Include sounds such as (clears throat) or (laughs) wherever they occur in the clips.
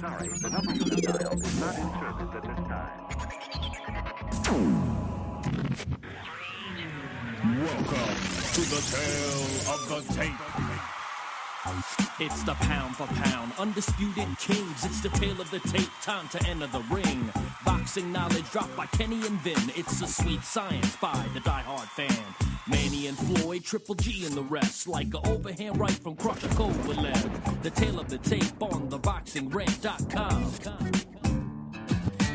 Sorry, the number you dialed is not in service at this time. Welcome to the tale of the tape. It's the pound for pound, undisputed kings. It's the tale of the tape, time to enter the ring. Boxing knowledge dropped by Kenny and Vin. It's the sweet science by the diehard fan. Manny and Floyd, Triple G and the rest. Like an overhand right from Crusher Kovalev. The tale of the tape on theboxingrant.com.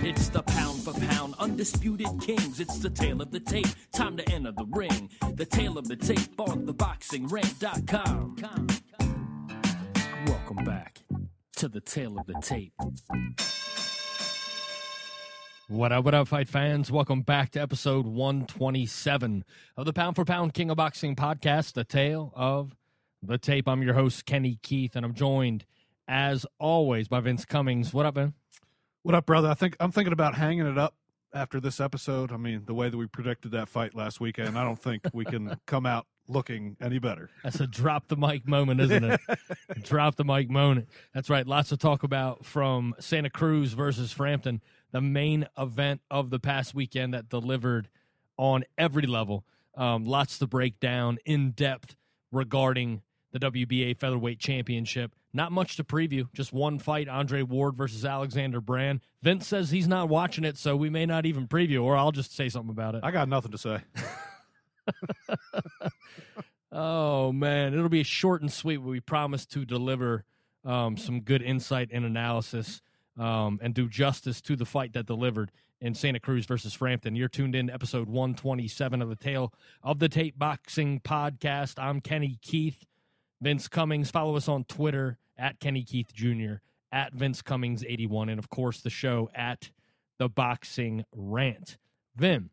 It's the pound for pound, undisputed kings. It's the tale of the tape, time to enter the ring. The tale of the tape on theboxingrant.com. Welcome back to the tale of the tape. What up, what up, fight fans? Welcome back to episode 127 of the Pound for Pound King of Boxing podcast, The Tale of the Tape. I'm your host, Kenny Keith, and I'm joined, as always, by Vince Cummings. What up, man? What up, brother? I think I'm thinking about hanging it up after this episode. I mean, the way that we predicted that fight last weekend, I don't think we can (laughs) come out looking any better. That's a drop the mic moment, isn't it? (laughs) drop the mic moment. That's right. Lots to talk about from Santa Cruz versus Frampton, the main event of the past weekend that delivered on every level. Um, lots to break down in depth regarding the WBA featherweight championship. Not much to preview, just one fight Andre Ward versus Alexander Brand. Vince says he's not watching it, so we may not even preview, or I'll just say something about it. I got nothing to say. (laughs) (laughs) Oh man, it'll be short and sweet. We promise to deliver um, some good insight and analysis um, and do justice to the fight that delivered in Santa Cruz versus Frampton. You're tuned in to episode 127 of the Tale of the Tape Boxing Podcast. I'm Kenny Keith. Vince Cummings. Follow us on Twitter at Kenny Keith Jr. at Vince Cummings 81, and of course the show at the Boxing Rant. Vin,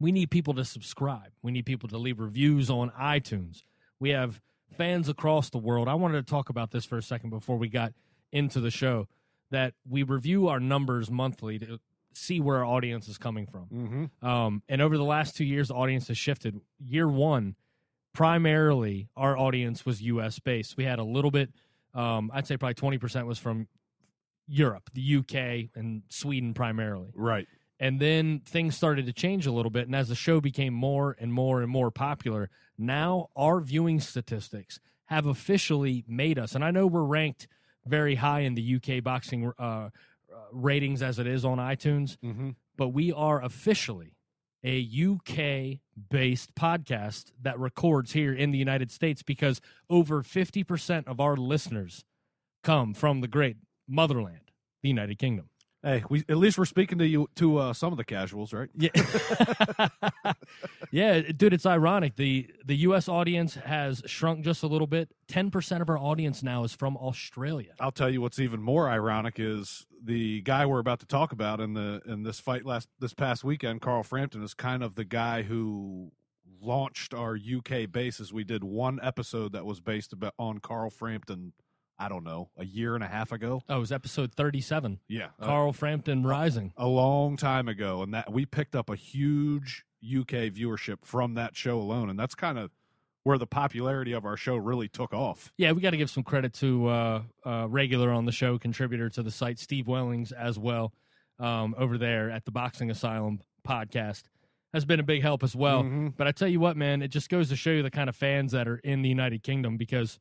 we need people to subscribe. We need people to leave reviews on iTunes. We have fans across the world. I wanted to talk about this for a second before we got into the show. That we review our numbers monthly to see where our audience is coming from. Mm-hmm. Um, and over the last two years, the audience has shifted. Year one, primarily our audience was U.S. based. We had a little bit, um, I'd say probably twenty percent was from Europe, the U.K. and Sweden primarily. Right. And then things started to change a little bit. And as the show became more and more and more popular, now our viewing statistics have officially made us. And I know we're ranked very high in the UK boxing uh, uh, ratings as it is on iTunes, Mm-hmm. but we are officially a UK based podcast that records here in the United States because over 50% of our listeners come from the great motherland, the United Kingdom. Hey, we at least we're speaking to you to uh, some of the casuals, right? Yeah, (laughs) yeah, dude. It's ironic. the The U.S. audience has shrunk just a little bit. Ten percent of our audience now is from Australia. I'll tell you what's even more ironic is the guy we're about to talk about in the in this fight last this past weekend, Carl Frampton, is kind of the guy who launched our UK bases. We did one episode that was based about on Carl Frampton. I don't know, a year and a half ago. Oh, it was episode thirty-seven. Yeah, uh, Carl Frampton Rising. a long time ago, and that we picked up a huge UK viewership from that show alone, and that's kind of where the popularity of our show really took off. Yeah, we got to give some credit to uh, uh, regular on the show contributor to the site, Steve Wellings, as well, um, over there at the Boxing Asylum podcast. Has been a big help as well. Mhm. But I tell you what, man, it just goes to show you the kind of fans that are in the United Kingdom because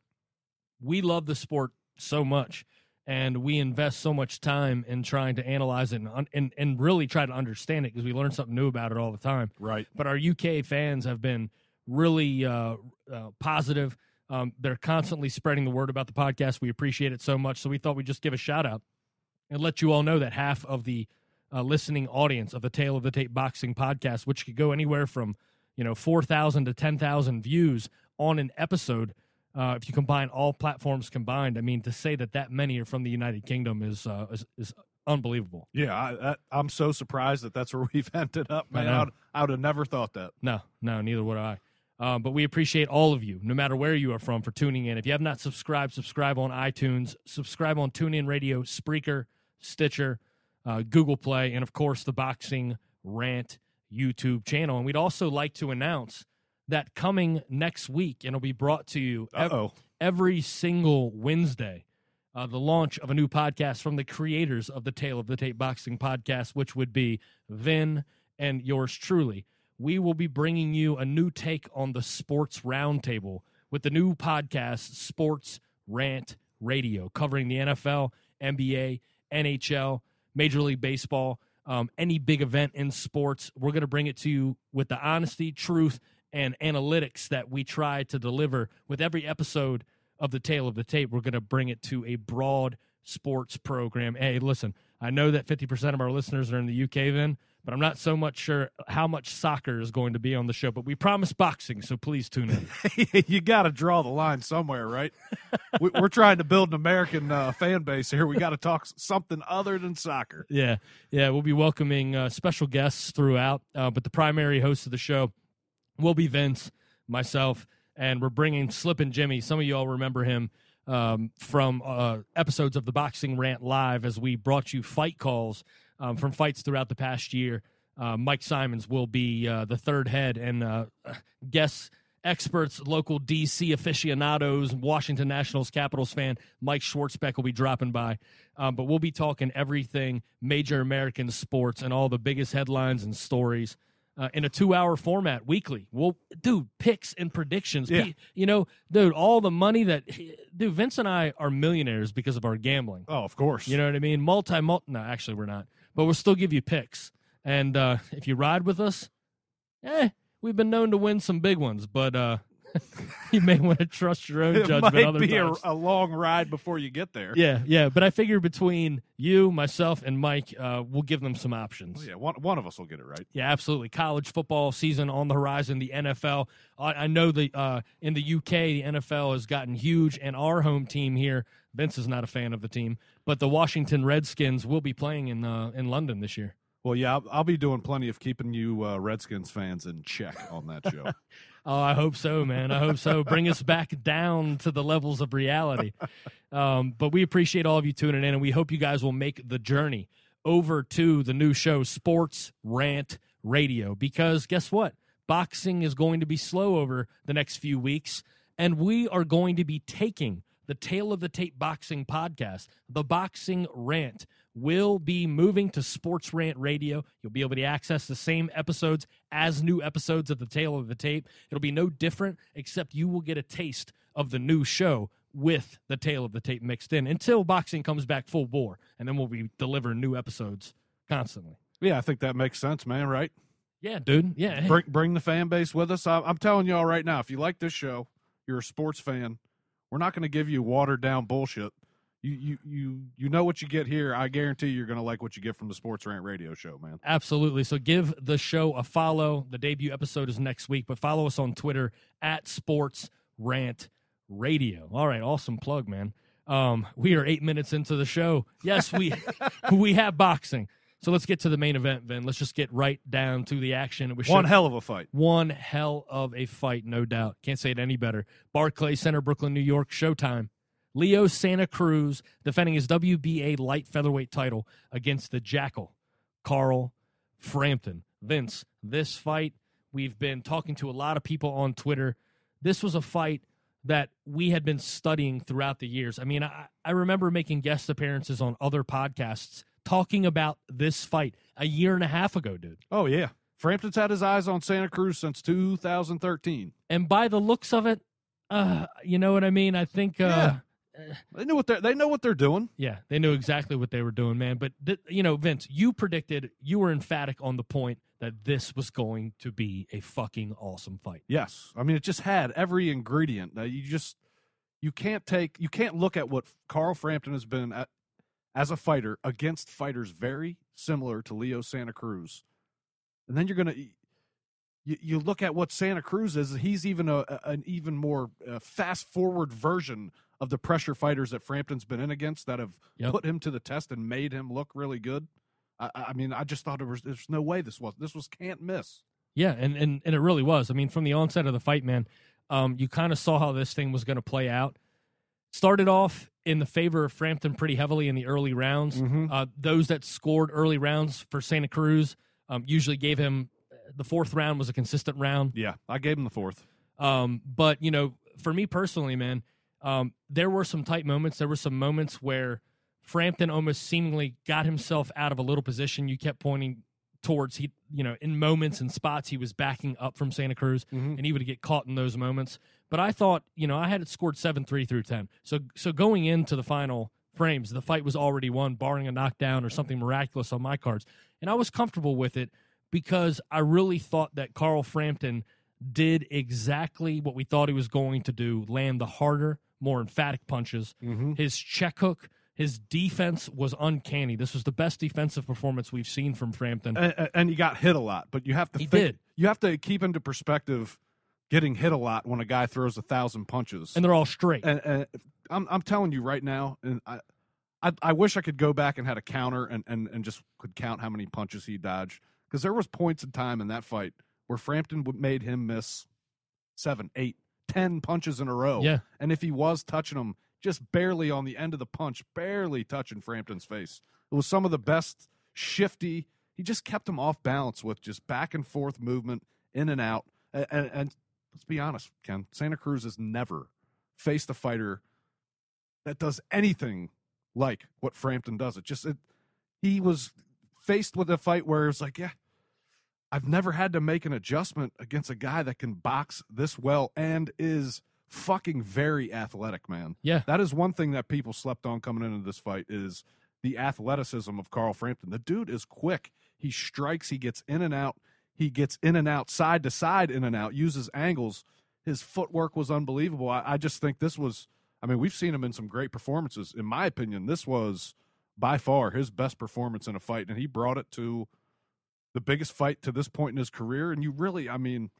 we love the sport so much and we invest so much time in trying to analyze it and, and, and really try to understand it because we learn something new about it all the time Right. but our UK fans have been really uh, uh, positive. Um, they're constantly spreading the word about the podcast. We appreciate it so much. So we thought we'd just give a shout out and let you all know that half of the uh, listening audience of the Tale of the Tape Boxing podcast, which could go anywhere from you know four thousand to ten thousand views on an episode. Uh, if you combine all platforms combined, I mean, to say that that many are from the United Kingdom is uh, is, is unbelievable. Yeah, I, I'm so surprised that that's where (laughs) we've ended up, man. I. I, would, I would have never thought that. No, no, neither would I. Um, but we appreciate all of you, no matter where you are from, for tuning in. If you have not subscribed, subscribe on iTunes, subscribe on TuneIn Radio, Spreaker, Stitcher, uh, Google Play, and of course the Boxing Rant YouTube channel. And we'd also like to announce that coming next week, and it'll be brought to you ev- every single Wednesday. Uh, the launch of a new podcast from the creators of the Tale of the Tape Boxing podcast, which would be Vin and yours truly. We will be bringing you a new take on the sports roundtable with the new podcast, Sports Rant Radio, covering the NFL, NBA, NHL, Major League Baseball, um, any big event in sports. We're going to bring it to you with the honesty, truth, and analytics that we try to deliver with every episode of the Tale of the Tape. We're going to bring it to a broad sports program. Hey, listen, I know that 50% of our listeners are in the UK, then, but I'm not so much sure how much soccer is going to be on the show. But we promise boxing, so please tune in. (laughs) you got to draw the line somewhere, right? (laughs) we, we're trying to build an American uh, fan base here. We got to talk something other than soccer. Yeah, yeah, we'll be welcoming uh, special guests throughout, uh, but the primary host of the show will be Vince, myself, and we're bringing Slip and Jimmy. Some of you all remember him um, from uh, episodes of the Boxing Rant Live as we brought you fight calls um, from fights throughout the past year. Uh, Mike Simons will be uh, the third head, and uh, guests, experts, local DC aficionados, Washington Nationals Capitals fan Mike Schwartzbeck will be dropping by. Um, but we'll be talking everything major American sports and all the biggest headlines and stories uh, in a two-hour format weekly. Well, dude, picks and predictions. Yeah. You know, dude, all the money that dude Vince and I are millionaires because of our gambling. Oh, of course. You know what I mean? Multi, multi. No, actually, we're not. But we'll still give you picks. And uh, if you ride with us, eh, we've been known to win some big ones. But uh, (laughs) you may want to trust your own it judgment. might other be a, a long ride before you get there. yeah, yeah. But I figure between you, myself, and Mike, uh, we'll give them some options. Oh, yeah, one, one of us will get it right. Yeah, absolutely. College football season on the horizon. The NFL. I, I know the uh, in the UK, the NFL has gotten huge, and our home team here. Vince is not a fan of the team, but the Washington Redskins will be playing in uh, in London this year. Well, yeah, I'll, I'll be doing plenty of keeping you uh, Redskins fans in check on that show. (laughs) Oh, I hope so, man. I hope so. Bring us back down to the levels of reality. Um, but we appreciate all of you tuning in, and we hope you guys will make the journey over to the new show, Sports Rant Radio, because guess what? Boxing is going to be slow over the next few weeks, and we are going to be taking the Tale of the Tape Boxing podcast, the Boxing Rant, will be moving to Sports Rant Radio. You'll be able to access the same episodes as new episodes of the Tale of the Tape. It'll be no different, except you will get a taste of the new show with the Tale of the Tape mixed in until boxing comes back full bore, and then we'll be delivering new episodes constantly. yeah, I think that makes sense, man. Right? Yeah, dude. Yeah. Bring bring the fan base with us. I'm telling y'all right now, if you like this show, you're a sports fan. We're not going to give you watered down bullshit. You you you you know what you get here. I guarantee you're going to like what you get from the Sports Rant Radio Show, man. Absolutely. So give the show a follow. The debut episode is next week, but follow us on Twitter at Sports Rant Radio. All right, awesome plug, man. Um, we are eight minutes into the show. Yes, we (laughs) we have boxing. So let's get to the main event, Vin. Let's just get right down to the action. It was One hell of a fight. one hell of a fight, no doubt. Can't say it any better. Barclay Center, Brooklyn, New York, Showtime. Leo Santa Cruz defending his WBA light featherweight title against the Jackal, Carl Frampton. Vince, this fight, we've been talking to a lot of people on Twitter. This was a fight that we had been studying throughout the years. I mean, I, I remember making guest appearances on other podcasts talking about this fight a year and a half ago, dude. Oh yeah, Frampton's had his eyes on Santa Cruz since 2013. and by the looks of it, uh, you know what I mean. I think, uh, They know what they they know what they're doing. yeah, they knew exactly what they were doing, man. But th- you know, Vince, you predicted, you were emphatic on the point that this was going to be a fucking awesome fight. Yes, I mean it just had every ingredient. Now, you just you can't take you can't look at what Carl Frampton has been at, as a fighter against fighters very similar to Leo Santa Cruz, and then you're gonna you, you look at what Santa Cruz is. He's even a, a- an even more uh, fast forward version of the pressure fighters that Frampton's been in against that have Yep. put him to the test and made him look really good. I, I mean, I just thought there was there's no way this was this was can't miss. Yeah, and and, and it really was. I mean, from the onset of the fight, man, um, you kind of saw how this thing was going to play out. Started off in the favor of Frampton pretty heavily in the early rounds. Mhm. Uh, those that scored early rounds for Santa Cruz um, usually gave him uh, The fourth round was a consistent round. Yeah, I gave him the fourth. Um, but you know, for me personally, man, um, there were some tight moments. There were some moments where Frampton almost seemingly got himself out of a little position. You kept pointing towards he, you know, in moments and spots he was backing up from Santa Cruz, Mhm. and he would get caught in those moments. But I thought, you know, I had it scored seven three through ten. So so going into the final frames, the fight was already won, barring a knockdown or something miraculous on my cards, and I was comfortable with it because I really thought that Carl Frampton did exactly what we thought he was going to do land the harder, more emphatic punches. Mm-hmm. His check hook, his defense was uncanny. This was the best defensive performance we've seen from Frampton. And, and he got hit a lot, but you have to He think, did. you have to keep into perspective getting hit a lot when a guy throws a thousand punches. and they're all straight. and, and I'm I'm telling you right now, and I, I I wish I could go back and had a counter and and and just could count how many punches he dodged because there was points in time in that fight where Frampton made him miss seven, eight, ten punches in a row. Yeah. and if he was touching them, just barely on the end of the punch, barely touching Frampton's face. It was some of the best shifty. He just kept him off balance with just back and forth movement, in and out. And, and, and let's be honest, Ken, Santa Cruz has never faced a fighter that does anything like what Frampton does. It just it, he was faced with a fight where it's like, yeah, I've never had to make an adjustment against a guy that can box this well and is fucking very athletic, man. Yeah. That is one thing that people slept on coming into this fight is the athleticism of Carl Frampton. The dude is quick. He strikes, he gets in and out, he gets in and out, side to side, in and out, uses angles. His footwork was unbelievable. I, I just think this was I mean, we've seen him in some great performances. In my opinion, this was by far his best performance in a fight, and he brought it to the biggest fight to this point in his career. And you really, I mean,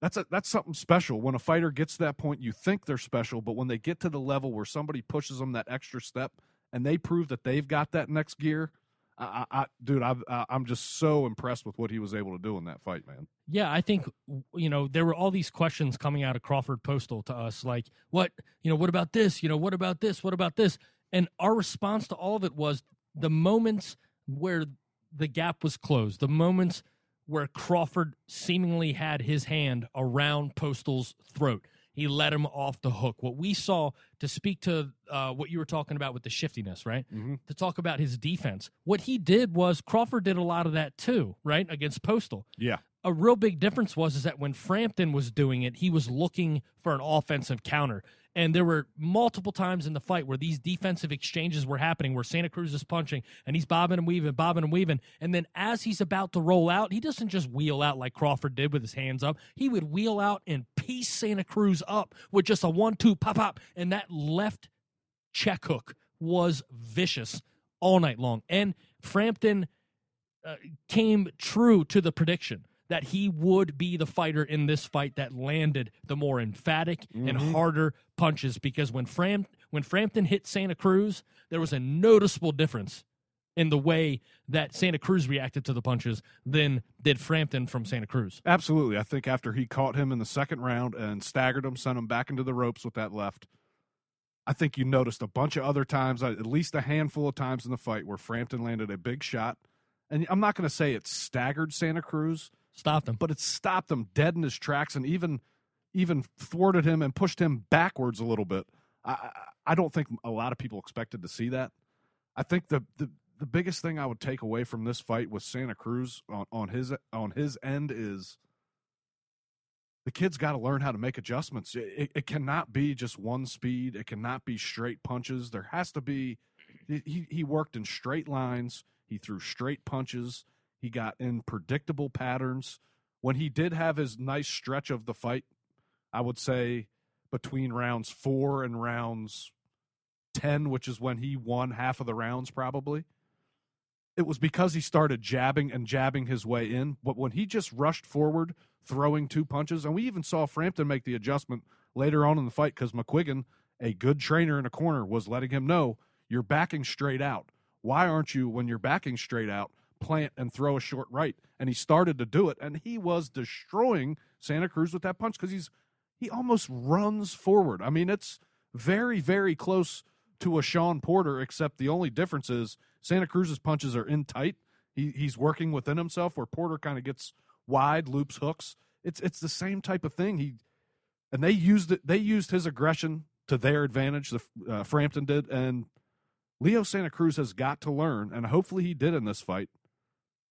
that's a, that's something special when a fighter gets to that point. You think they're special, but when they get to the level where somebody pushes them that extra step and they prove that they've got that next gear, I, I, dude, I, I'm just so impressed with what he was able to do in that fight, man. Yeah, I think you know there were all these questions coming out of Crawford Postol to us, like what you know, what about this? You know, what about this? What about this? And our response to all of it was the moments where the gap was closed, the moments where Crawford seemingly had his hand around Postol's throat. He let him off the hook. What we saw to speak to uh, what you were talking about with the shiftiness, right? Mhm. To talk about his defense. What he did was Crawford did a lot of that too, right? Against Postal Yeah, a real big difference was is that when Frampton was doing it, he was looking for an offensive counter. And there were multiple times in the fight where these defensive exchanges were happening, where Santa Cruz is punching and he's bobbing and weaving, bobbing and weaving. And then as he's about to roll out, he doesn't just wheel out like Crawford did with his hands up. He would wheel out and piece Santa Cruz up with just a one, two, pop, pop. And that left check hook was vicious all night long. And Frampton uh, came true to the prediction that he would be the fighter in this fight that landed the more emphatic and harder punches because when Fram when Frampton hit Santa Cruz, there was a noticeable difference in the way that Santa Cruz reacted to the punches than did Frampton from Santa Cruz. Absolutely. I think after he caught him in the second round and staggered him, sent him back into the ropes with that left, I think you noticed a bunch of other times, uh, at least a handful of times in the fight, where Frampton landed a big shot. And I'm not going to say it staggered Santa Cruz, Stopped him. but it stopped him dead in his tracks and even even thwarted him and pushed him backwards a little bit. I, I, don't think a lot of people expected to see that. I think the, the the biggest thing I would take away from this fight with Santa Cruz on, on his on his end is the kid's got to learn how to make adjustments. It, it, it cannot be just one speed. It cannot be straight punches. There has to be. He he worked in straight lines. He threw straight punches. He got in predictable patterns. When he did have his nice stretch of the fight, I would say between rounds four and rounds 10, which is when he won half of the rounds, probably. It was because he started jabbing and jabbing his way in. But when he just rushed forward, throwing two punches, and we even saw Frampton make the adjustment later on in the fight because McGuigan, a good trainer in a corner, was letting him know you're backing straight out. Why aren't you, when you're backing straight out, plant and throw a short right? And he started to do it, and he was destroying Santa Cruz with that punch because he's he almost runs forward. I mean, it's very, very close to a Shawn Porter, except the only difference is Santa Cruz's punches are in tight. He, he's working within himself, where Porter kind of gets wide loops hooks. It's it's the same type of thing. He and they used it. They used his aggression to their advantage. The uh, Frampton did, and Leo Santa Cruz has got to learn, and hopefully he did in this fight.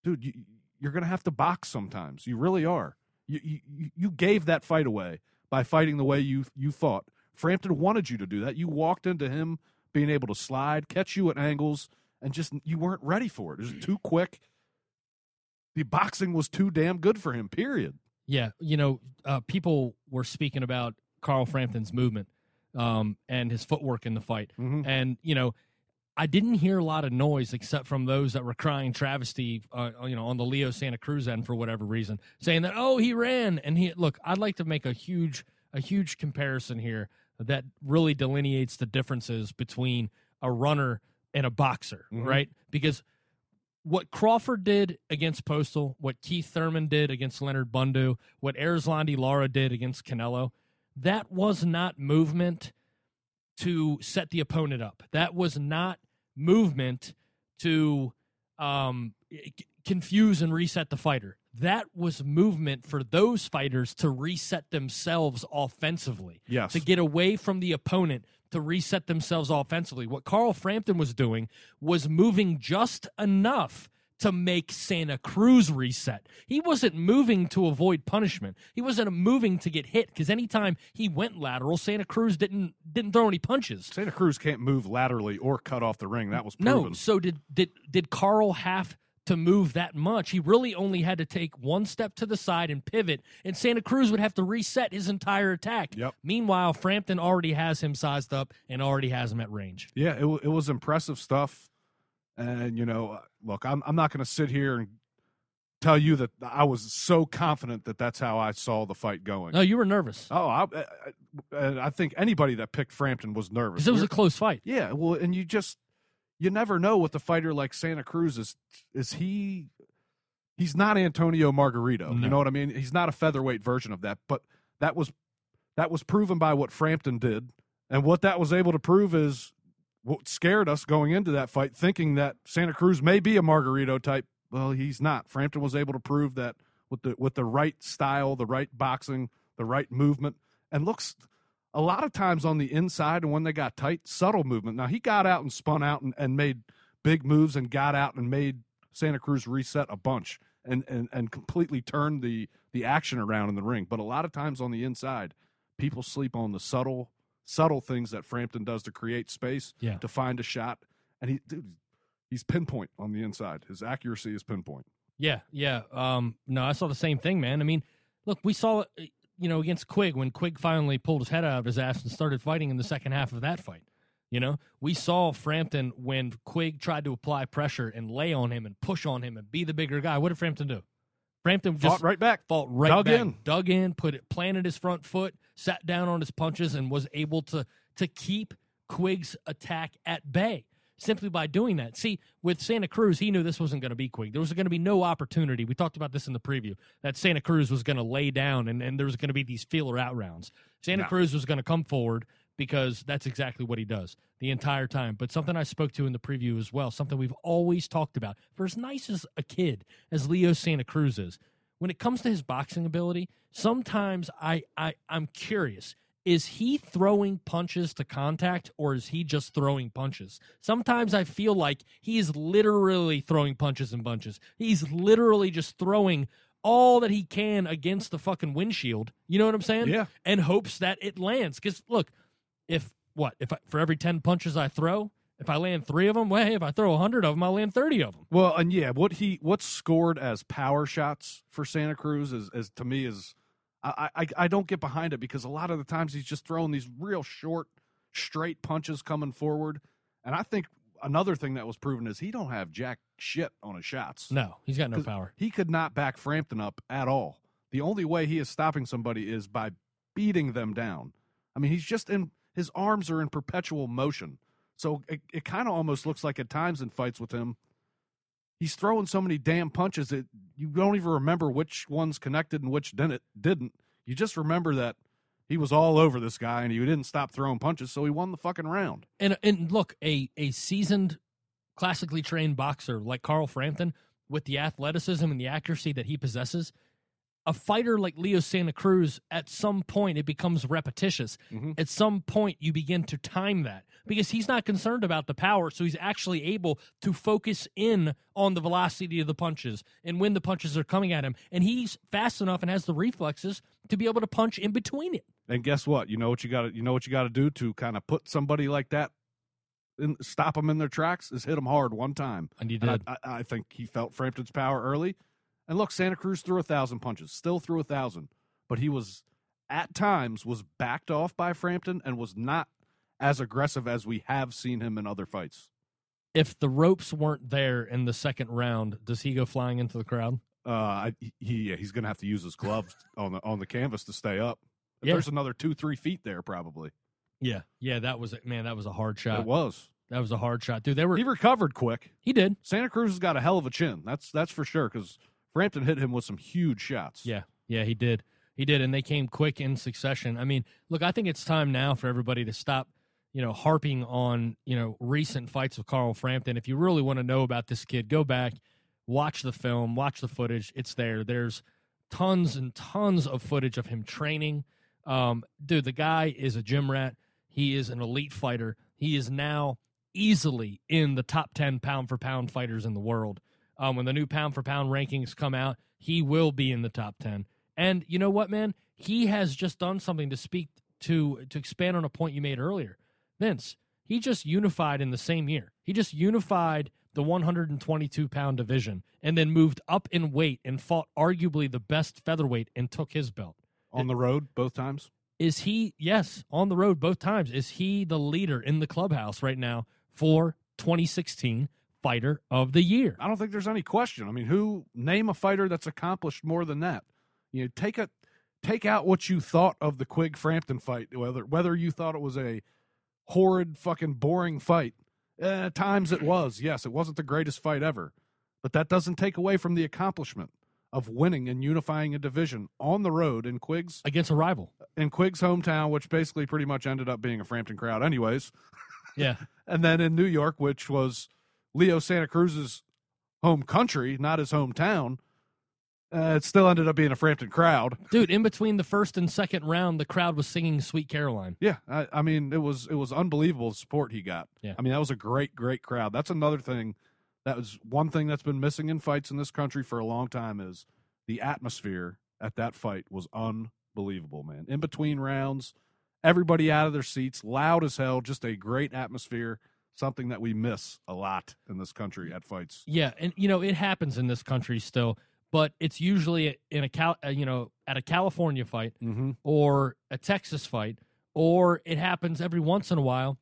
Dude, you, you're going to have to box sometimes. You really are. You, you you gave that fight away by fighting the way you you thought. Frampton wanted you to do that. You walked into him being able to slide, catch you at angles, and just you weren't ready for it. It was too quick. The boxing was too damn good for him. Period. Yeah, you know, uh, people were speaking about Carl Frampton's movement um, and his footwork in the fight, Mhm. and you know, I didn't hear a lot of noise except from those that were crying travesty, uh, you know, on the Leo Santa Cruz end for whatever reason, saying that oh he ran and he look. I'd like to make a huge a huge comparison here that really delineates the differences between a runner and a boxer, Mhm. right? Because what Crawford did against Postol, what Keith Thurman did against Leonard Bundu, what Erislandy Lara did against Canelo, that was not movement to set the opponent up. That was not movement to um, confuse and reset the fighter. That was movement for those fighters to reset themselves offensively Yes. to get away from the opponent to reset themselves offensively. What Carl Frampton was doing was moving just enough to make Santa Cruz reset. He wasn't moving to avoid punishment. He wasn't moving to get hit because anytime he went lateral, Santa Cruz didn't didn't throw any punches. Santa Cruz can't move laterally or cut off the ring. That was proven. No. So did did did Carl have to move that much? He really only had to take one step to the side and pivot, and Santa Cruz would have to reset his entire attack. Yep. Meanwhile, Frampton already has him sized up and already has him at range. Yeah, it, w- it was impressive stuff. And you know, look, I'm I'm not going to sit here and tell you that I was so confident that that's how I saw the fight going. No, you were nervous Oh, I, I, I- think anybody that picked Frampton was nervous. because it was We're- a close fight. yeah, well, and you just you never know with a fighter like Santa Cruz is is he he's not Antonio Margarito. No. You know what I mean? He's not a featherweight version of that, but that was that was proven by what Frampton did. And what that was able to prove is what scared us going into that fight, thinking that Santa Cruz may be a Margarito type. Well, he's not. Frampton was able to prove that with the with the right style, the right boxing, the right movement, and looks a lot of times on the inside and when they got tight, subtle movement. Now he got out and spun out and, and made big moves and got out and made Santa Cruz reset a bunch and, and, and completely turned the, the action around in the ring. But a lot of times on the inside, people sleep on the subtle subtle things that Frampton does to create space Yeah. to find a shot. And he dude, he's pinpoint on the inside. His accuracy is pinpoint. Yeah, yeah. Um, no, I saw the same thing, man. I mean, look, we saw it, you know, against Quigg when Quigg finally pulled his head out of his ass and started fighting in the second half of that fight. You know, we saw Frampton when Quigg tried to apply pressure and lay on him and push on him and be the bigger guy. What did Frampton do? Frampton Fought just right back. fought right Dug back, in. dug in, put it, planted his front foot, sat down on his punches, and was able to to keep Quigg's attack at bay simply by doing that. See, with Santa Cruz, he knew this wasn't going to be Quig. There was going to be no opportunity. We talked about this in the preview that Santa Cruz was going to lay down, and, and there was going to be these feeler out rounds. Santa No. Cruz was going to come forward because that's exactly what he does the entire time. But something I spoke to in the preview as well, something we've always talked about. For as nice as a kid as Leo Santa Cruz is, when it comes to his boxing ability, sometimes I, I I'm curious. Is he throwing punches to contact or is he just throwing punches? Sometimes I feel like he is literally throwing punches and bunches. He's literally just throwing all that he can against the fucking windshield. You know what I'm saying? Yeah. And hopes that it lands. Because look, if what if I, for every ten punches I throw, if I land three of them, well, hey, if I throw hundred of them, I'll land thirty of them. Well, and yeah, what he what's scored as power shots for Santa Cruz is, is to me is I, I I don't get behind it because a lot of the times he's just throwing these real short, straight punches coming forward, and I think another thing that was proven is he don't have jack shit on his shots. No, he's got no power. He could not back Frampton up at all. The only way he is stopping somebody is by beating them down. I mean, he's just in his arms are in perpetual motion. So it, it kind of almost looks like at times in fights with him, he's throwing so many damn punches that you don't even remember which ones connected and which didn't. Didn't you just remember that he was all over this guy and he didn't stop throwing punches, so he won the fucking round. And and look, a a seasoned, classically trained boxer like Carl Frampton, with the athleticism and the accuracy that he possesses, a fighter like Leo Santa Cruz, at some point, it becomes repetitious. Mhm. At some point, you begin to time that because he's not concerned about the power. So he's actually able to focus in on the velocity of the punches and when the punches are coming at him. And he's fast enough and has the reflexes to be able to punch in between it. And guess what? You know what you got to you know what you got to do to kind of put somebody like that, in, stop them in their tracks is hit them hard one time. And he And did. I, I, I think he felt Frampton's power early. And look, Santa Cruz threw a thousand punches, still threw a thousand, but he was at times was backed off by Frampton and was not as aggressive as we have seen him in other fights. if the ropes weren't there in the second round, does he go flying into the crowd? Uh, I, he yeah, he's going to have to use his gloves (laughs) on the on the canvas to stay up. Yeah. There's another two three feet there probably. Yeah, yeah, that was it, man. That was a hard shot. It was. That was a hard shot, dude. They were. He recovered quick. He did. Santa Cruz has got a hell of a chin. That's that's for sure because Frampton hit him with some huge shots. Yeah, yeah, he did. He did, and they came quick in succession. I mean, look, I think it's time now for everybody to stop, you know, harping on you know recent fights of Carl Frampton. If you really want to know about this kid, go back, watch the film, watch the footage. It's there. There's tons and tons of footage of him training. Um, dude, the guy is a gym rat. He is an elite fighter. He is now easily in the top 10 pound for pound fighters in the world. Um, when the new pound for pound rankings come out, he will be in the top 10. And you know what, man? He has just done something to speak to to expand on a point you made earlier. Vince, he just unified in the same year. He just unified the 122 pound division and then moved up in weight and fought arguably the best featherweight and took his belt. On the road both times. Is he, yes, on the road both times, is he the leader in the clubhouse right now for 2016 Fighter of the Year? I don't think there's any question. I mean, who name a fighter that's accomplished more than that? You know, take a take out what you thought of the Quigg Frampton fight, whether whether you thought it was a horrid, fucking boring fight. Eh, At times it was. Yes, it wasn't the greatest fight ever, but that doesn't take away from the accomplishment of winning and unifying a division on the road in Quigg's Against a rival. in Quigg's hometown, which basically pretty much ended up being a Frampton crowd, anyways. (laughs) Yeah. and then in New York, which was Leo Santa Cruz's home country, not his hometown, uh, it still ended up being a Frampton crowd. Dude, in between the first and second round, the crowd was singing Sweet Caroline. Yeah, I, I mean, it was it was unbelievable the support he got. Yeah. I mean, that was a great, great crowd. That's another thing. That was one thing that's been missing in fights in this country for a long time is the atmosphere at that fight was unbelievable, man. In between rounds, everybody out of their seats, loud as hell, just a great atmosphere. Something that we miss a lot in this country at fights. Yeah, and you know it happens in this country still, but it's usually in a Cal, uh, you know, at a California fight Mm-hmm. or a Texas fight, or it happens every once in a while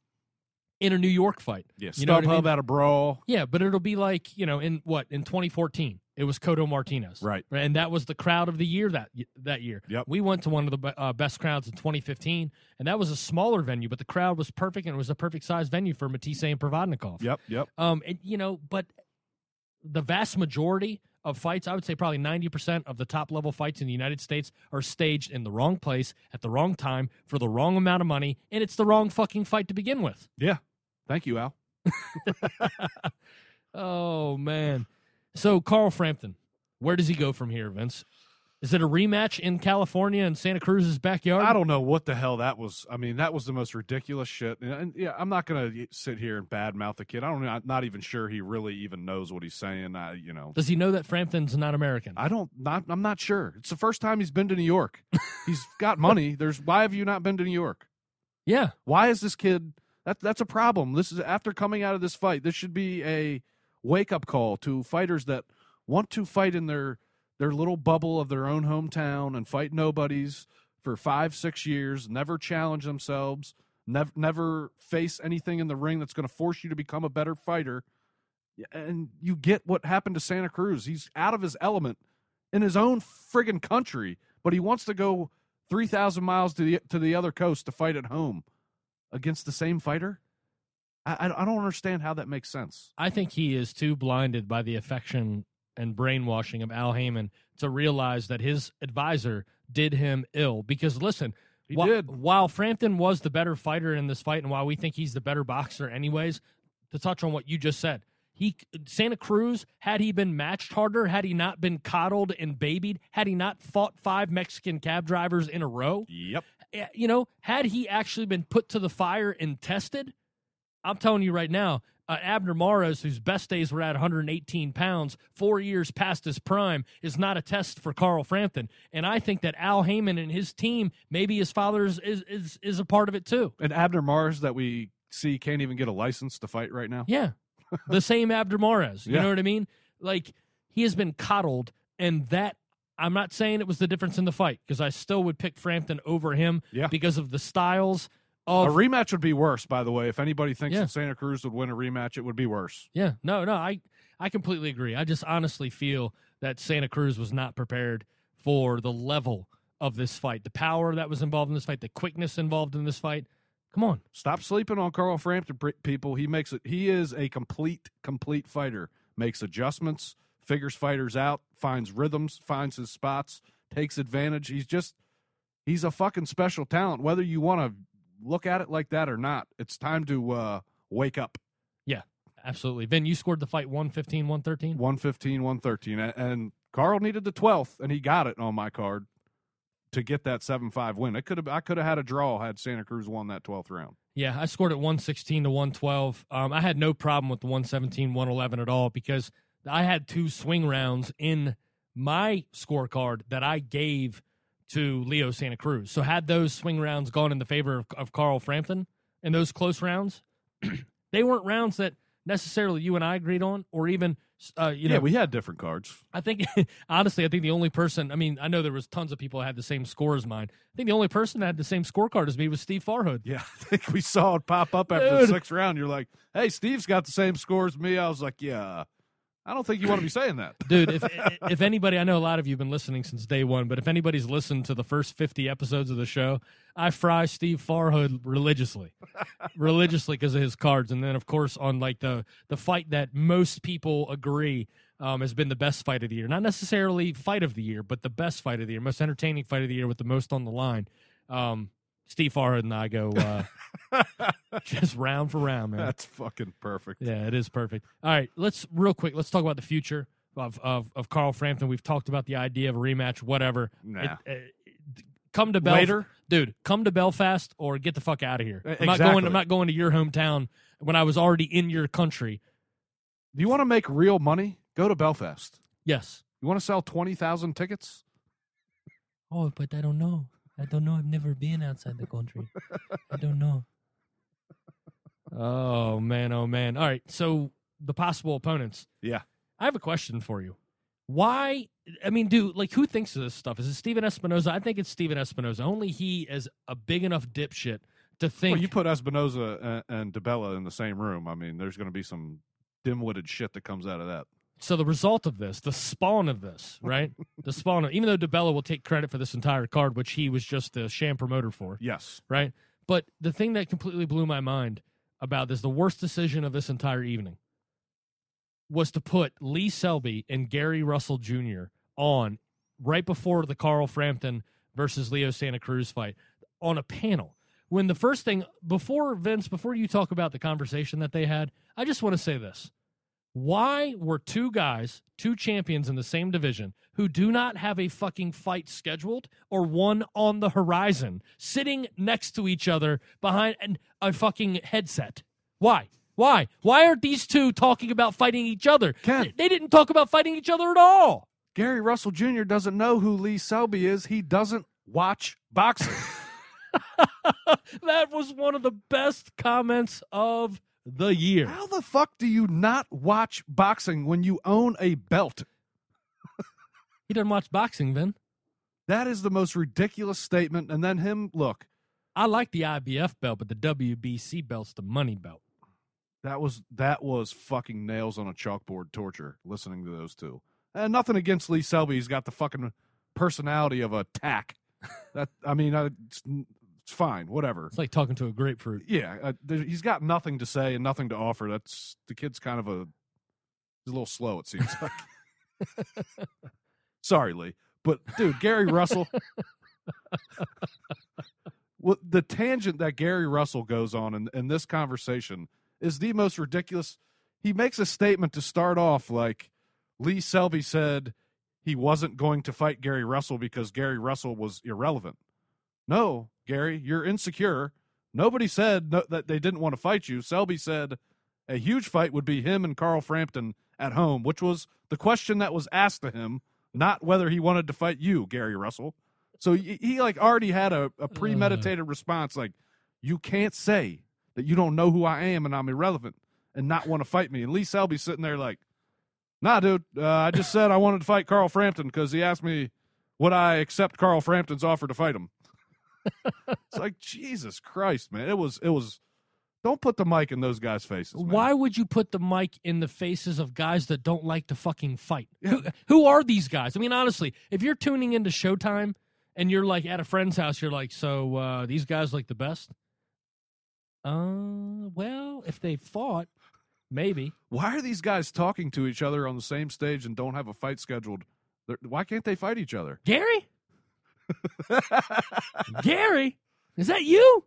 in a New York fight. Yeah, You know what I mean? at a brawl. Yeah, but it'll be like you know in what in 2014 it was Cotto Martinez, Right. and that was the crowd of the year that that year. Yep. we went to one of the uh, best crowds in 2015, and that was a smaller venue, but the crowd was perfect, and it was a perfect size venue for Matthysse and Provodnikov. Yep, yep. Um, and you know, but the vast majority of fights, I would say probably 90% of the top level fights in the United States are staged in the wrong place at the wrong time for the wrong amount of money, and it's the wrong fucking fight to begin with. Yeah. Thank you, Al. (laughs) Oh man. So Carl Frampton, where does he go from here, Vince? Is it a rematch in California in Santa Cruz's backyard? I don't know what the hell that was. I mean, that was the most ridiculous shit. And, and yeah, I'm not gonna sit here and badmouth the kid. I don't. I'm not even sure he really even knows what he's saying. I, you know, Does he know that Frampton's not American? I don't. Not. I'm not sure. It's the first time he's been to New York. (laughs) he's got money. There's. Why have you not been to New York? yeah. Why is this kid? That that's a problem. This is after coming out of this fight. This should be a wake up call to fighters that want to fight in their their little bubble of their own hometown and fight nobodies for five six years. Never challenge themselves. Never never face anything in the ring that's going to force you to become a better fighter. And you get what happened to Santa Cruz. He's out of his element in his own friggin' country, but he wants to go three thousand miles to the to the other coast to fight at home against the same fighter? I, I don't understand how that makes sense. I think he is too blinded by the affection and brainwashing of Al Haymon to realize that his advisor did him ill. Because listen, did. while Frampton was the better fighter in this fight, and while we think he's the better boxer, anyways, to touch on what you just said, He Santa Cruz had he been matched harder, had he not been coddled and babied, had he not fought five Mexican cab drivers in a row, Yep. eh, you know, had he actually been put to the fire and tested, I'm telling you right now, uh, Abner Mares, whose best days were at 118 pounds, four years past his prime, is not a test for Carl Frampton. And I think that Al Haymon and his team, maybe his father's is is is a part of it too. And Abner Mares that we see can't even get a license to fight right now. Yeah, the (laughs) same Abner Mares. You Yeah. know what I mean? Like he has been coddled, and that I'm not saying it was the difference in the fight because I still would pick Frampton over him Yeah. because of the styles A rematch would be worse, by the way. If anybody thinks Yeah. that Santa Cruz would win a rematch, it would be worse. Yeah, no, no, I I completely agree. I just honestly feel that Santa Cruz was not prepared for the level of this fight, the power that was involved in this fight, the quickness involved in this fight. Come on, Stop sleeping on Carl Frampton, people. He makes it. He is a complete, complete fighter. Makes adjustments, figures fighters out, finds rhythms, finds his spots, takes advantage. He's just, he's a fucking special talent. Whether you want to look at it like that or not, it's time to uh, wake up. Yeah, absolutely. Vin, you scored the fight 115, 113. 115, 113. A- And Carl needed the 12th, and he got it on my card to get that 7 5 win. It could have, I could have had a draw had Santa Cruz won that 12th round. Yeah, I scored at 116 to 112. Um, I had no problem with the 117, 111 at all because I had two swing rounds in my scorecard that I gave to Leo Santa Cruz. So had those swing rounds gone in the favor of, of Carl Frampton in those close rounds, (clears throat) they weren't rounds that necessarily you and I agreed on, or even uh, you know yeah, we had different cards. I think (laughs) honestly, I think the only person. I mean, I know there was tons of people that had the same score as mine. I think the only person that had the same scorecard as me was Steve Farhood. Yeah, (laughs) I think we saw it pop up after Dude. the sixth round. You're like, hey, Steve's got the same score as me. I was like, yeah, I don't think you want to be saying that. (laughs) Dude, if if anybody, I know a lot of you have been listening since day one, but if anybody's listened to the first fifty episodes of the show, I fry Steve Farhood religiously, religiously because of his cards, and then of course on like the the fight that most people agree um, has been the best fight of the year, not necessarily fight of the year, but the best fight of the year, most entertaining fight of the year with the most on the line. Um, Steve Farhood and I go uh, (laughs) just round for round, man. That's fucking perfect. Yeah, it is perfect. All right, let's real quick. Let's talk about the future of of, of Carl Frampton. We've talked about the idea of a rematch, whatever. Nah. It- it- come to Belfast, Later? dude. Come to Belfast or get the fuck out of here. I'm not going. exactly. I'm not going to your hometown when I was already in your country. Do you want to make real money? Go to Belfast. Yes. You want to sell 20,000 tickets? Oh, but I don't know. I don't know. I've never been outside the country. I don't know. (laughs) Oh man, oh man. All right. So the possible opponents. Yeah. I have a question for you. Why? I mean, dude, like, who thinks of this stuff? Is it Stephen Espinoza? I think it's Stephen Espinoza. Only he is a big enough dipshit to think. Well, you put Espinoza and, and DiBella in the same room. I mean, there's going to be some dim-witted shit that comes out of that. So the result of this, the spawn of this, (laughs) right? the spawn of, even though DiBella will take credit for this entire card, which he was just the sham promoter for, Yes. right? But the thing that completely blew my mind about this, the worst decision of this entire evening, was to put Lee Selby and Gary Russell Jr. on right before the Carl Frampton versus Leo Santa Cruz fight on a panel. When the first thing before Vince, before you talk about the conversation that they had, I just want to say this. Why were two guys, two champions in the same division, who do not have a fucking fight scheduled or one on the horizon, sitting next to each other behind an, a fucking headset? Why? Why? Why aren't these two talking about fighting each other? Ken. They didn't talk about fighting each other at all. Gary Russell Jr. doesn't know who Lee Selby is. He doesn't watch boxing. (laughs) that was one of the best comments of the year. How the fuck do you not watch boxing when you own a belt? (laughs) He doesn't watch boxing, Vin. That is the most ridiculous statement. And then him, look, I like the IBF belt, but the WBC belt's the money belt. that was that was fucking nails on a chalkboard torture listening to those two. And nothing against Lee Selby. He's got the fucking personality of a tack. (laughs) That I mean, I, it's, fine, whatever. It's like talking to a grapefruit. Yeah, uh, there, he's got nothing to say and nothing to offer. That's the kid's kind of a he's a little slow. It seems like. (laughs) Sorry, Lee, but dude, Gary Russell. well, the tangent that Gary Russell goes on in, in this conversation is the most ridiculous. he makes a statement to start off like Lee Selby said he wasn't going to fight Gary Russell because Gary Russell was irrelevant. No, Gary, you're insecure. Nobody said no, that they didn't want to fight you. Selby said a huge fight would be him and Carl Frampton at home, which was the question that was asked to him, not whether he wanted to fight you, Gary Russell. So he, he like already had a, a premeditated response, like you can't say that you don't know who I am and I'm irrelevant and not want to fight me. And Lee Selby's sitting there like, Nah, dude, uh, I just said I wanted to fight Carl Frampton because he asked me would I accept Carl Frampton's offer to fight him. It's like Jesus Christ, man! It was it was. Don't put the mic in those guys' faces. man. Why would you put the mic in the faces of guys that don't like to fucking fight? Who, who are these guys? I mean, honestly, if you're tuning into Showtime and you're like at a friend's house, you're like, so uh, these guys like the best? Uh, well, if they fought, maybe. Why are these guys talking to each other on the same stage and don't have a fight scheduled? They're, why can't they fight each other? Gary? (laughs) Gary? Is that you?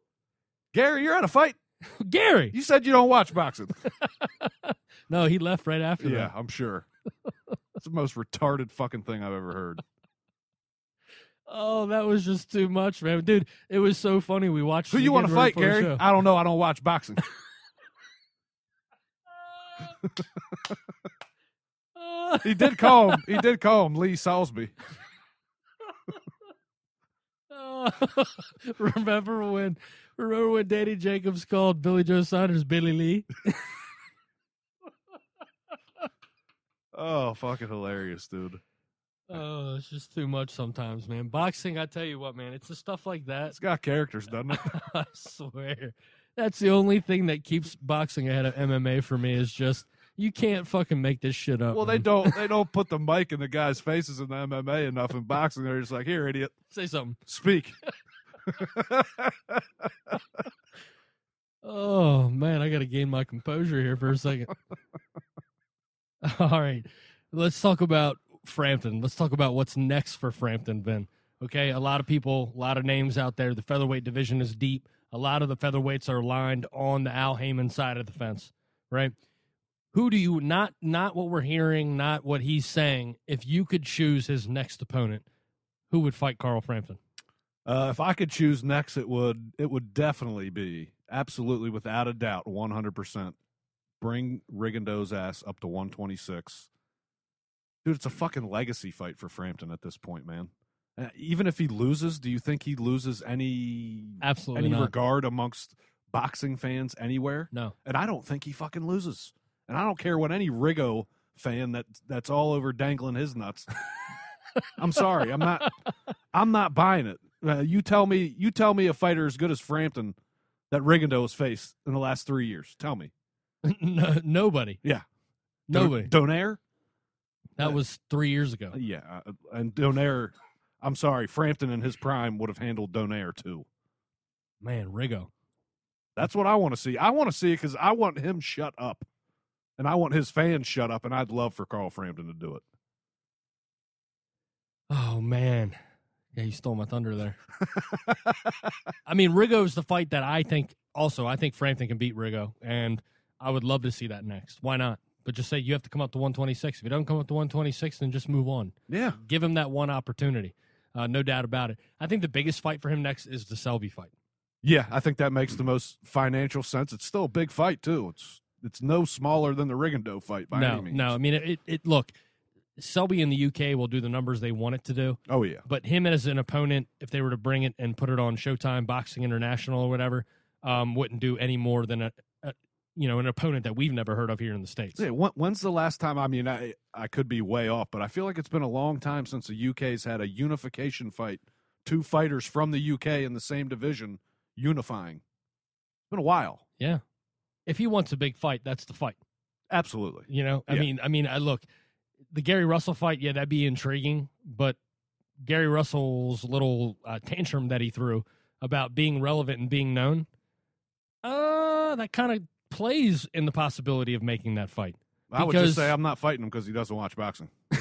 Gary, you're at a fight. (laughs) Gary? You said you don't watch boxing. (laughs) No, he left right after yeah, that. I'm sure. It's the most retarded fucking thing I've ever heard. Oh, that was just too much, man. Dude, it was so funny. We watched Who you want to fight, Gary? I don't know. I don't watch boxing. He did call him. He did call him Lee Salisbury. (laughs) remember when remember when Danny Jacobs called Billy Joe Saunders Billy Lee? (laughs) Oh, fucking hilarious, dude. Oh, it's just too much sometimes, man. Boxing, I tell you what, man, it's the stuff like that. It's got characters, doesn't it? (laughs) I swear. That's the only thing that keeps boxing ahead of MMA for me is just you can't fucking make this shit up. Well, they man. don't. They (laughs) don't put the mic in the guys' faces in the MMA enough in boxing. They're just like, "Here, idiot, say something. speak." (laughs) Oh man, I gotta gain my composure here for a second. (laughs) All right. Let's talk about Frampton. Let's talk about what's next for Frampton, Ben. Okay, a lot of people, a lot of names out there. The featherweight division is deep. A lot of the featherweights are lined on the Al Haymon side of the fence, right? Who do you not not what we're hearing, not what he's saying. If you could choose his next opponent, who would fight Carl Frampton? Uh, if I could choose next, it would it would definitely be absolutely without a doubt, one hundred percent. Bring Rigondeaux's ass up to one twenty six. Dude, it's a fucking legacy fight for Frampton at this point, man. Uh, even if he loses, do you think he loses any Absolutely any not. regard amongst boxing fans anywhere? No. And I don't think he fucking loses. And I don't care what any Rigo fan that that's all over dangling his nuts. (laughs) I'm sorry, I'm not. I'm not buying it. Uh, you tell me. You tell me a fighter as good as Frampton that Rigondeaux has faced in the last three years. Tell me. (laughs) no, nobody. Yeah. Nobody. Don- Donaire. That was three years ago. Yeah, uh, and Donaire. I'm sorry, Frampton in his prime would have handled Donaire too. Man, Rigo. That's what I want to see. I want to see it because I want him shut up, and I want his fans shut up, and I'd love for Carl Frampton to do it. Oh man. Yeah, you stole my thunder there. (laughs) I mean, Rigo's the fight that I think also I think Frampton can beat Rigo, and I would love to see that next. Why not? But just say you have to come up to 126. If you don't come up to 126, then just move on. Yeah, Give him that one opportunity. Uh, no doubt about it. I think the biggest fight for him next is the Selby fight. yeah. I think that makes the most financial sense. It's still a big fight too. It's it's no smaller than the Rigondeaux fight by no, any means. no. I mean, it, it. Look, Selby in the UK will do the numbers they want it to do. Oh yeah. but him as an opponent, if they were to bring it and put it on Showtime, Boxing International, or whatever, um, wouldn't do any more than a, a, you know, an opponent that we've never heard of here in the states. Yeah, when, when's the last time? I mean, I I could be way off, but I feel like it's been a long time since the UK's had a unification fight. Two fighters from the UK in the same division unifying. It's been a while. Yeah, if he wants a big fight, that's the fight. Absolutely. You know, I Yeah. mean, I mean, I look, the Gary Russell fight, yeah, that'd be intriguing, but Gary Russell's little uh, tantrum that he threw about being relevant and being known, uh, that kind of plays in the possibility of making that fight. I would just say I'm not fighting him because he doesn't watch boxing. (laughs)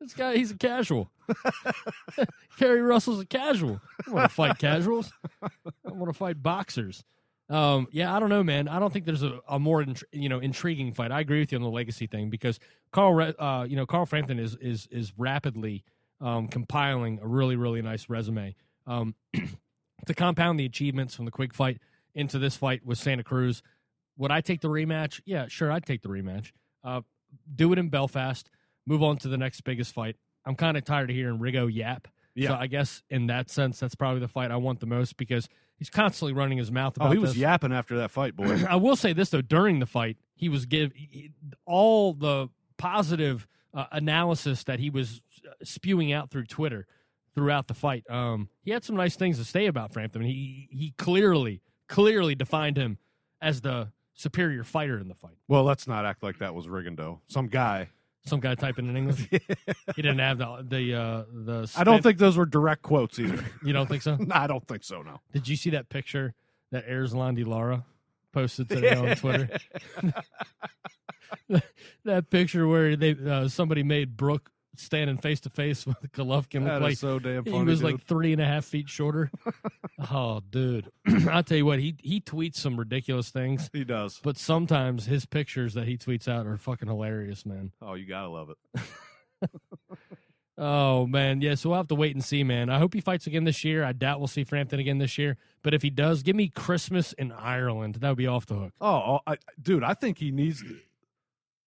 This guy, he's a casual. (laughs) Gary Russell's a casual. I want to fight casuals. I want to fight boxers. Um, yeah, I don't know, man. I don't think there's a, a more intri- you know intriguing fight. I agree with you on the legacy thing because Carl, Re- uh, you know, Carl Frampton is is is rapidly um, compiling a really really nice resume. Um, (clears throat) to compound the achievements from the Quigg fight into this fight with Santa Cruz, would I take the rematch? Yeah, sure, I'd take the rematch. Uh, do it in Belfast. Move on to the next biggest fight. I'm kind of tired of hearing Rigo yap. Yeah. So I guess in that sense, that's probably the fight I want the most because he's constantly running his mouth about Oh, he was this. yapping after that fight, boy. (clears throat) I will say this though: during the fight, he was give he- all the positive uh, analysis that he was uh, spewing out through Twitter throughout the fight. Um, he had some nice things to say about Frampton. He he clearly clearly defined him as the superior fighter in the fight. well, let's not act like that was Rigondeaux. Some guy. Some guy typing in English. (laughs) He didn't have the the uh, the. I don't think those were direct quotes either. (laughs) you don't think so. (laughs) no, I don't think so. No. Did you see that picture that Erislandy Lara posted today on Twitter? that picture where they uh, somebody made Brook standing face to face with Golovkin That is like so damn funny. he was dude. like three and a half feet shorter. (laughs) oh, dude! (clears throat) I'll tell you what he he tweets some ridiculous things, he does. but sometimes his pictures that he tweets out are fucking hilarious, man. Oh, you gotta love it. (laughs) (laughs) Oh man, yeah. So we'll have to wait and see, man. I hope he fights again this year. I doubt we'll see Frampton again this year, but if he does, give me Christmas in Ireland. That would be off the hook. Oh, oh I, dude, I think he needs.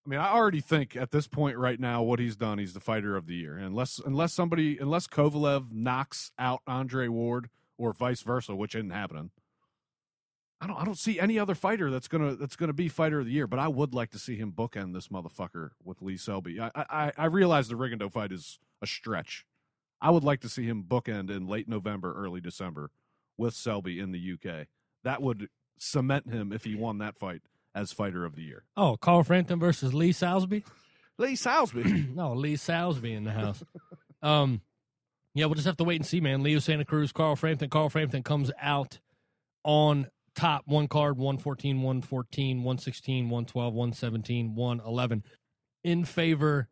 I mean, I already think at this point right now, what he's done, he's the fighter of the year. Unless, unless somebody, unless Kovalev knocks out Andre Ward or vice versa, which isn't happening. I don't, I don't see any other fighter that's gonna that's gonna be fighter of the year. But I would like to see him bookend this motherfucker with Lee Selby. I, I, I realize the Rigondeaux fight is a stretch. I would like to see him bookend in late November, early December with Selby in the UK. That would cement him if he won that fight as fighter of the year. Oh, Carl Frampton versus Lee Salisbury. (clears throat) Lee Salisbury. (clears throat) no, Lee Salisbury in the house. (laughs) um, yeah, we'll just have to wait and see, man. Leo Santa Cruz, Carl Frampton. Carl Frampton comes out on top. One card, 114, 114, 116, 112, 117, 111 in favor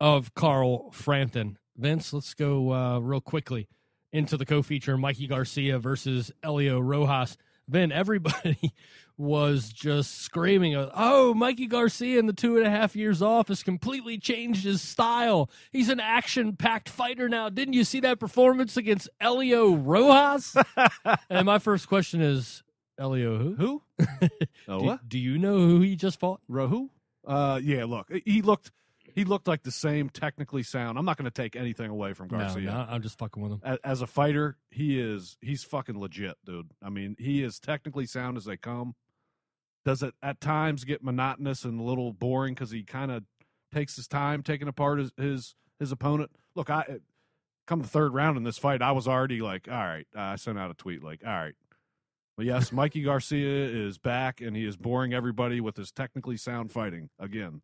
of Carl Frampton. Vince, let's go uh, real quickly into the co-feature Mikey Garcia versus Elio Rojas. Then everybody (laughs) was just screaming, "Oh, Mikey Garcia in the two and a half years off has completely changed his style. He's an action-packed fighter now. Didn't you see that performance against Elio Rojas?" (laughs) and my first question is, Elio who? Who? Oh, (laughs) do, what? do you know who he just fought? Rohu? Uh, yeah. Look, he looked he looked like the same technically sound. I'm not going to take anything away from Garcia. No, no, I'm just fucking with him. A- As a fighter, he is he's fucking legit, dude. I mean, he is technically sound as they come. Does it at times get monotonous and a little boring because he kind of takes his time taking apart his, his his opponent? Look, I come the third round in this fight, I was already like, all right. I sent out a tweet like, all right. But yes, Mikey Garcia is back and he is boring everybody with his technically sound fighting again.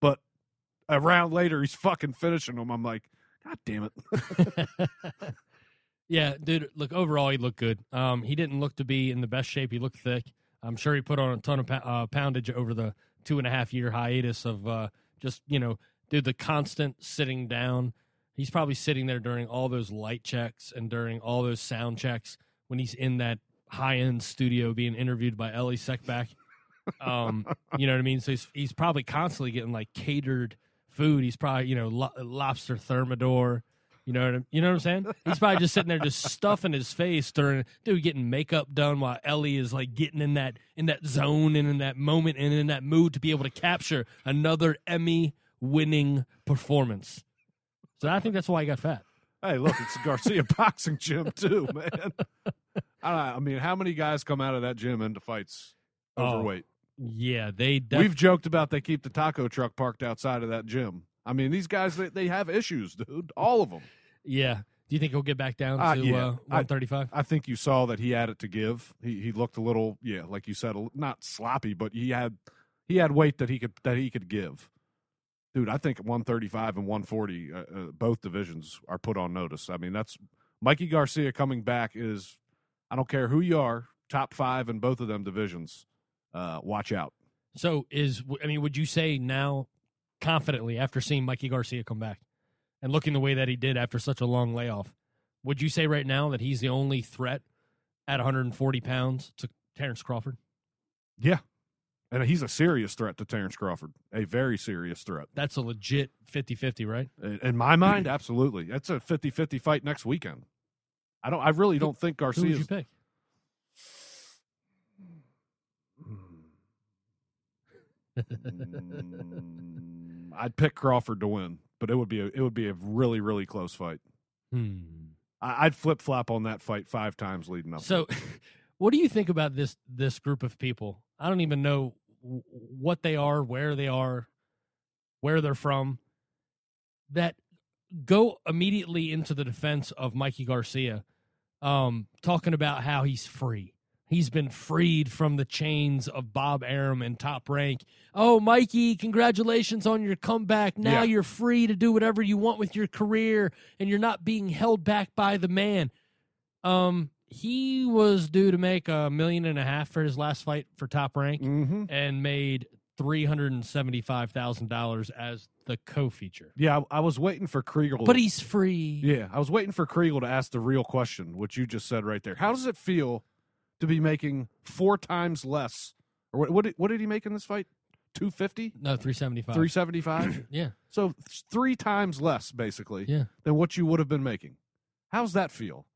But a round later, he's fucking finishing them. I'm like, God damn it. (laughs) (laughs) yeah, dude. Look, overall, he looked good. Um, he didn't look to be in the best shape. He looked thick. I'm sure he put on a ton of uh, poundage over the two and a half year hiatus of uh, just you know, dude, the constant sitting down. He's probably sitting there during all those light checks and during all those sound checks when he's in that high end studio being interviewed by Elie Seckbach. Um, you know what I mean? So he's he's probably constantly getting like catered food. He's probably you know lo- lobster thermidor. You know what I'm, you know what I'm saying? He's probably just sitting there just (laughs) stuffing his face during dude getting makeup done while Elie is like getting in that in that zone and in that moment and in that mood to be able to capture another Emmy winning performance. So I think that's why he got fat. Hey, look, it's Garcia (laughs) boxing gym too, man. I, don't know, I mean, how many guys come out of that gym into fights Oh, overweight? Yeah, they def- We've joked about they keep the taco truck parked outside of that gym. I mean, these guys they, they have issues, dude. All of them. yeah. Do you think he'll get back down Uh, to yeah. uh, I- 135? I think you saw that he had it to give. He he looked a little, yeah, like you said, a, not sloppy, but he had he had weight that he could that he could give. Dude, I think 135 and 140, uh, uh, both divisions are put on notice. I mean, that's Mikey Garcia coming back is. I don't care who you are, top five in both of them divisions. Uh, watch out. So is I mean, would you say now confidently after seeing Mikey Garcia come back and looking the way that he did after such a long layoff, would you say right now that he's the only threat at 140 pounds to Terrence Crawford. Yeah. And he's a serious threat to Terrence Crawford, a very serious threat. That's a legit 50-50, right? In my mind, (clears throat) absolutely. That's a 50-50 fight next weekend. I don't I really don't think Garcia. Who would you pick? Hmm. (laughs) Hmm. I'd pick Crawford to win, but it would be a it would be a really really close fight. Hmm. I, I'd flip flop on that fight five times leading up. So, (laughs) what do you think about this this group of people? I don't even know what they are, where they are, where they're from. That go immediately into the defense of Mikey Garcia, um, talking about how he's free. He's been freed from the chains of Bob Arum and Top Rank. Oh, Mikey, congratulations on your comeback. Now Yeah. you're free to do whatever you want with your career, and you're not being held back by the man. Um, he was due to make a million and a half for his last fight for Top Rank, Mhm. and made three hundred and seventy five thousand dollars as the co-feature. yeah, I, I was waiting for Kriegel. But he's free. Yeah, I was waiting for Kriegel to ask the real question, which you just said right there. How does it feel to be making four times less? Or what? What did, what did he make in this fight? 250, No, three seventy five. 375. Yeah, so three times less, basically, yeah. than what you would have been making. How's that feel?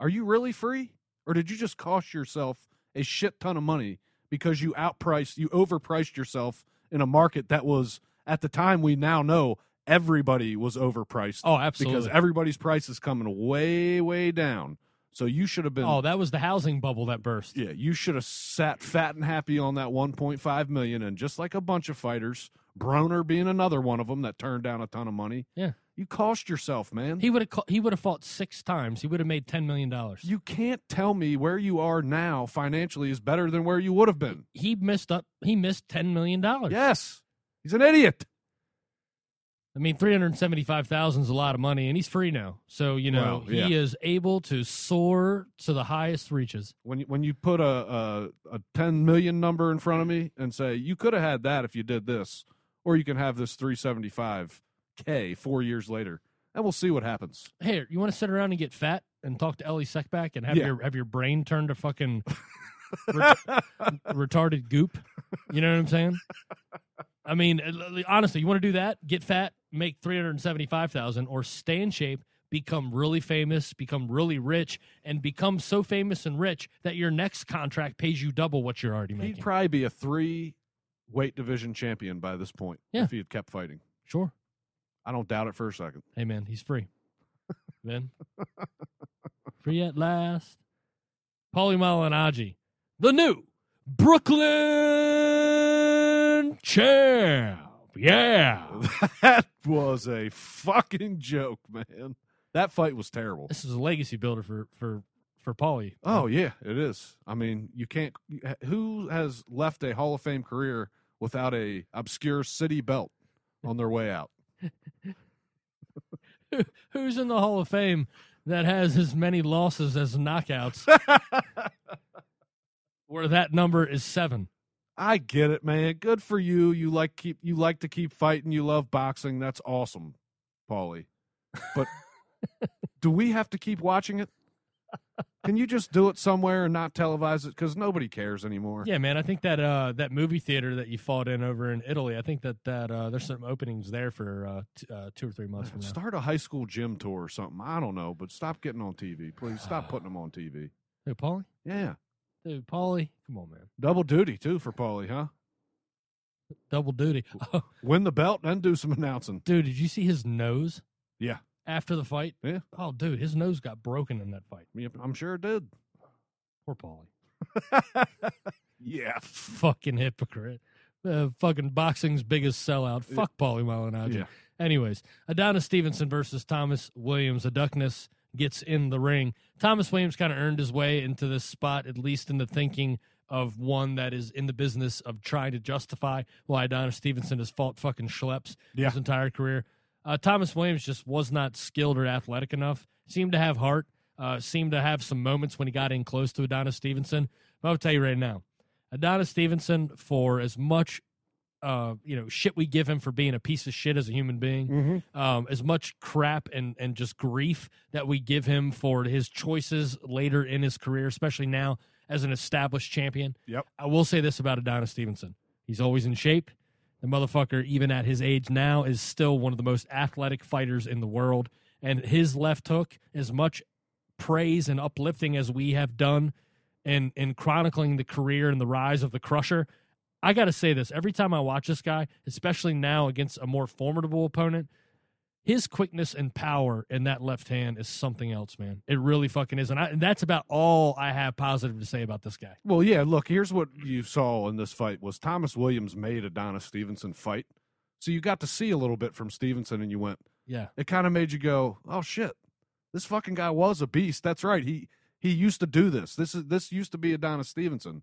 Are you really free, or did you just cost yourself a shit ton of money because you outpriced, you overpriced yourself in a market that was at the time we now know everybody was overpriced Oh, absolutely. because everybody's price is coming way, way down. So you should have been. oh, that was the housing bubble that burst. Yeah, you should have sat fat and happy on that 1.5 million, and just like a bunch of fighters, Broner being another one of them that turned down a ton of money. Yeah. you cost yourself, man. He would have he would have fought six times. He would have made ten million dollars. you can't tell me where you are now financially is better than where you would have been. He missed up. He missed ten million dollars. Yes, he's an idiot. I mean, three hundred seventy-five thousand is a lot of money, and he's free now. So you know Well, yeah. he is able to soar to the highest reaches. When you, when you put a, a a 10 million number in front of me and say you could have had that if you did this, or you can have this 375k four years later, and we'll see what happens. Hey, you want to sit around and get fat and talk to Elie Seckbach and have Yeah. your have your brain turned to fucking (laughs) ret- retarded goop? You know what I'm saying? I mean, honestly, you want to do that? Get fat, make three hundred seventy-five thousand, or stay in shape, become really famous, become really rich, and become so famous and rich that your next contract pays you double what you're already making. He'd probably be a three weight division champion by this point Yeah. if he had kept fighting. sure. I don't doubt it for a second. Hey man, he's free. (laughs) Ben. free at last. Paulie Malignaggi, the new Brooklyn champ. Yeah. (laughs) That was a fucking joke, man. That fight was terrible. This is a legacy builder for for for Paulie. Oh yeah, it is. I mean, you can't. Who has left a Hall of Fame career without a obscure city belt on their way out? (laughs) Who's in the Hall of Fame that has as many losses as knockouts? (laughs) where that number is seven. I get it, man. Good for you. You like keep you like to keep fighting. You love boxing. That's awesome, Paulie. But (laughs) do we have to keep watching it? Can you just do it somewhere and not televise it? Because nobody cares anymore. Yeah, man. I think that uh, that movie theater that you fought in over in Italy. I think that that uh, there's some openings there for uh, t- uh, two or three months from now. Start a high school gym tour or something. I don't know, but stop getting on TV, please. Stop putting them on TV. Hey, Paulie. Yeah, Dude, Paulie, come on, man. double duty too for Paulie, huh? Double duty. (laughs) Oh, Win the belt and do some announcing. dude, did you see his nose Yeah, after the fight? Yeah. Oh, dude, his nose got broken in that fight. Yep, I'm sure it did. Poor Paulie. (laughs) Yeah, Fucking hypocrite. Uh, fucking boxing's biggest sellout. Fuck Paulie Malignaggi. yeah. Anyways, Adonis Stevenson versus Thomas Williams. Aduckness gets in the ring. Thomas Williams kind of earned his way into this spot, at least in the thinking of one that is in the business of trying to justify why Adonis Stevenson has fought fucking schleps Yeah. his entire career. Uh, Thomas Williams just was not skilled or athletic enough. Seemed to have heart. Uh, seemed to have some moments when he got in close to Adonis Stevenson. But I'll tell you right now, Adonis Stevenson, for as much uh, you know, shit we give him for being a piece of shit as a human being, Mm-hmm. um, as much crap and and just grief that we give him for his choices later in his career, especially now as an established champion. Yep. I will say this about Adonis Stevenson: he's always in shape. The motherfucker, even at his age now, is still one of the most athletic fighters in the world. And his left hook, as much praise and uplifting as we have done in in chronicling the career and the rise of the Crusher, I got to say this every time I watch this guy, especially now against a more formidable opponent, his quickness and power in that left hand is something else, man. It really fucking is, and, I, and that's about all I have positive to say about this guy. Well, yeah. Look, here's what you saw in this fight: was Thomas Williams made Adonis Stevenson fight, so you got to see a little bit from Stevenson, and you went. Yeah, It kind of made you go, "Oh shit, this fucking guy was a beast." That's right. He he used to do this. This is this used to be Adonis Stevenson.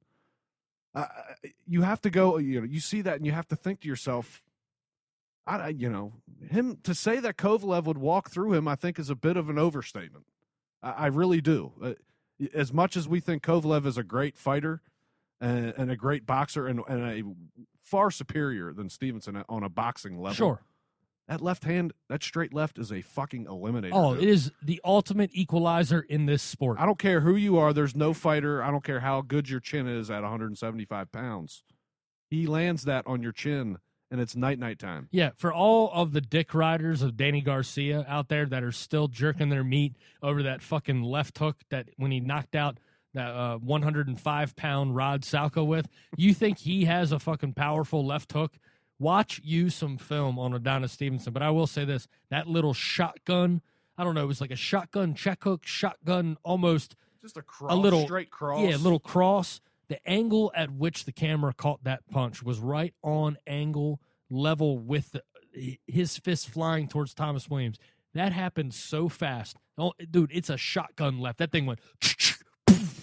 You have to go. You know, you see that, and you have to think to yourself, I, I- you know, him to say that Kovalev would walk through him, I think is a bit of an overstatement. I, I really do. Uh, as much as we think Kovalev is a great fighter and, and a great boxer and, and a far superior than Stevenson on a boxing level, sure. That left hand, that straight left is a fucking eliminator. Oh, dude. it is the ultimate equalizer in this sport. I don't care who you are. There's no fighter. I don't care how good your chin is at 175 pounds. He lands that on your chin, and it's night night time. Yeah, for all of the dick riders of Danny Garcia out there that are still jerking their meat over that fucking left hook that when he knocked out that uh, 105 pound Rod Salka with, you think he has a fucking powerful left hook? Watch you some film on Adonis Stevenson. But I will say this that little shotgun, I don't know, it was like a shotgun check hook, shotgun almost Just a cross, a little straight cross. Yeah, a little cross. The angle at which the camera caught that punch was right on angle level with the, his fist flying towards Thomas Williams. That happened so fast. Oh, dude, it's a shotgun left. That thing went.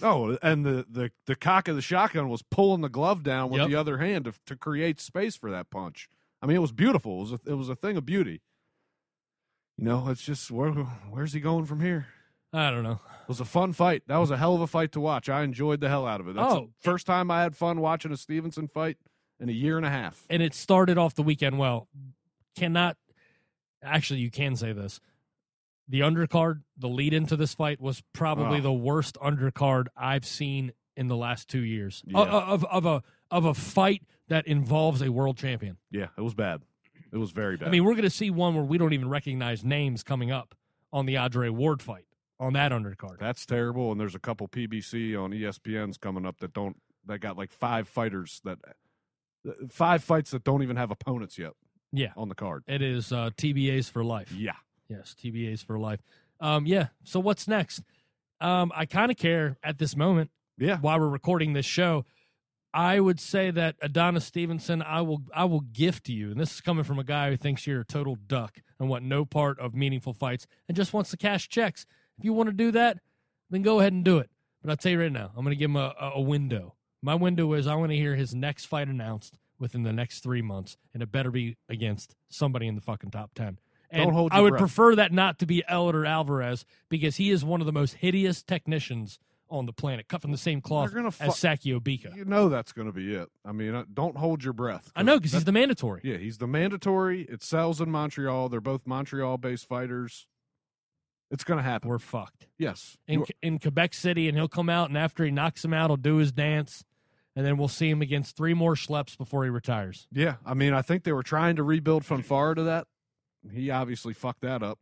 Oh, and the, the the cock of the shotgun was pulling the glove down with Yep. the other hand to, to create space for that punch. I mean, it was beautiful. It was a, it was a thing of beauty. You know, it's just where where's he going from here? I don't know. It was a fun fight. That was a hell of a fight to watch. I enjoyed the hell out of it. That's Oh. the first time I had fun watching a Stevenson fight in a year and a half. And it started off the weekend well. Cannot. Actually, you can say this. The undercard, the lead into this fight was probably Oh. the worst undercard I've seen in the last two years Yeah. of, of, of a of a fight that involves a world champion. Yeah, it was bad. It was very bad. I mean, we're going to see one where we don't even recognize names coming up on the Andre Ward fight on that undercard. that's terrible. And there's a couple PBC on ESPN's coming up that don't that got like five fighters that uh, five fights that don't even have opponents yet Yeah, on the card. it is uh, TBAs for life. Yeah. Yes, TBAs for life. Um, yeah. So what's next? Um, I kind of care at this moment Yeah. while we're recording this show. I would say that Adonis Stevenson, I will, I will gift you, and this is coming from a guy who thinks you're a total duck and want no part of meaningful fights and just wants to cash checks. If you want to do that, then go ahead and do it. But I'll tell you right now, I'm going to give him a, a, a window. My window is I want to hear his next fight announced within the next three months, and it better be against somebody in the fucking top ten. And Don't hold I would breath. prefer that not to be Eleider Alvarez because he is one of the most hideous technicians on the planet, cut from the same cloth They're gonna fu- as Sakio Obika. You know that's going to be it. I mean, uh, don't hold your breath. I know because he's the mandatory. yeah, he's the mandatory. It sells in Montreal. They're both Montreal-based fighters. It's going to happen. We're fucked yes. in in Quebec City, and he'll come out, and after he knocks him out, he'll do his dance, and then we'll see him against three more schleps before he retires. yeah. I mean, I think they were trying to rebuild from Fonfara to that. He obviously fucked that up.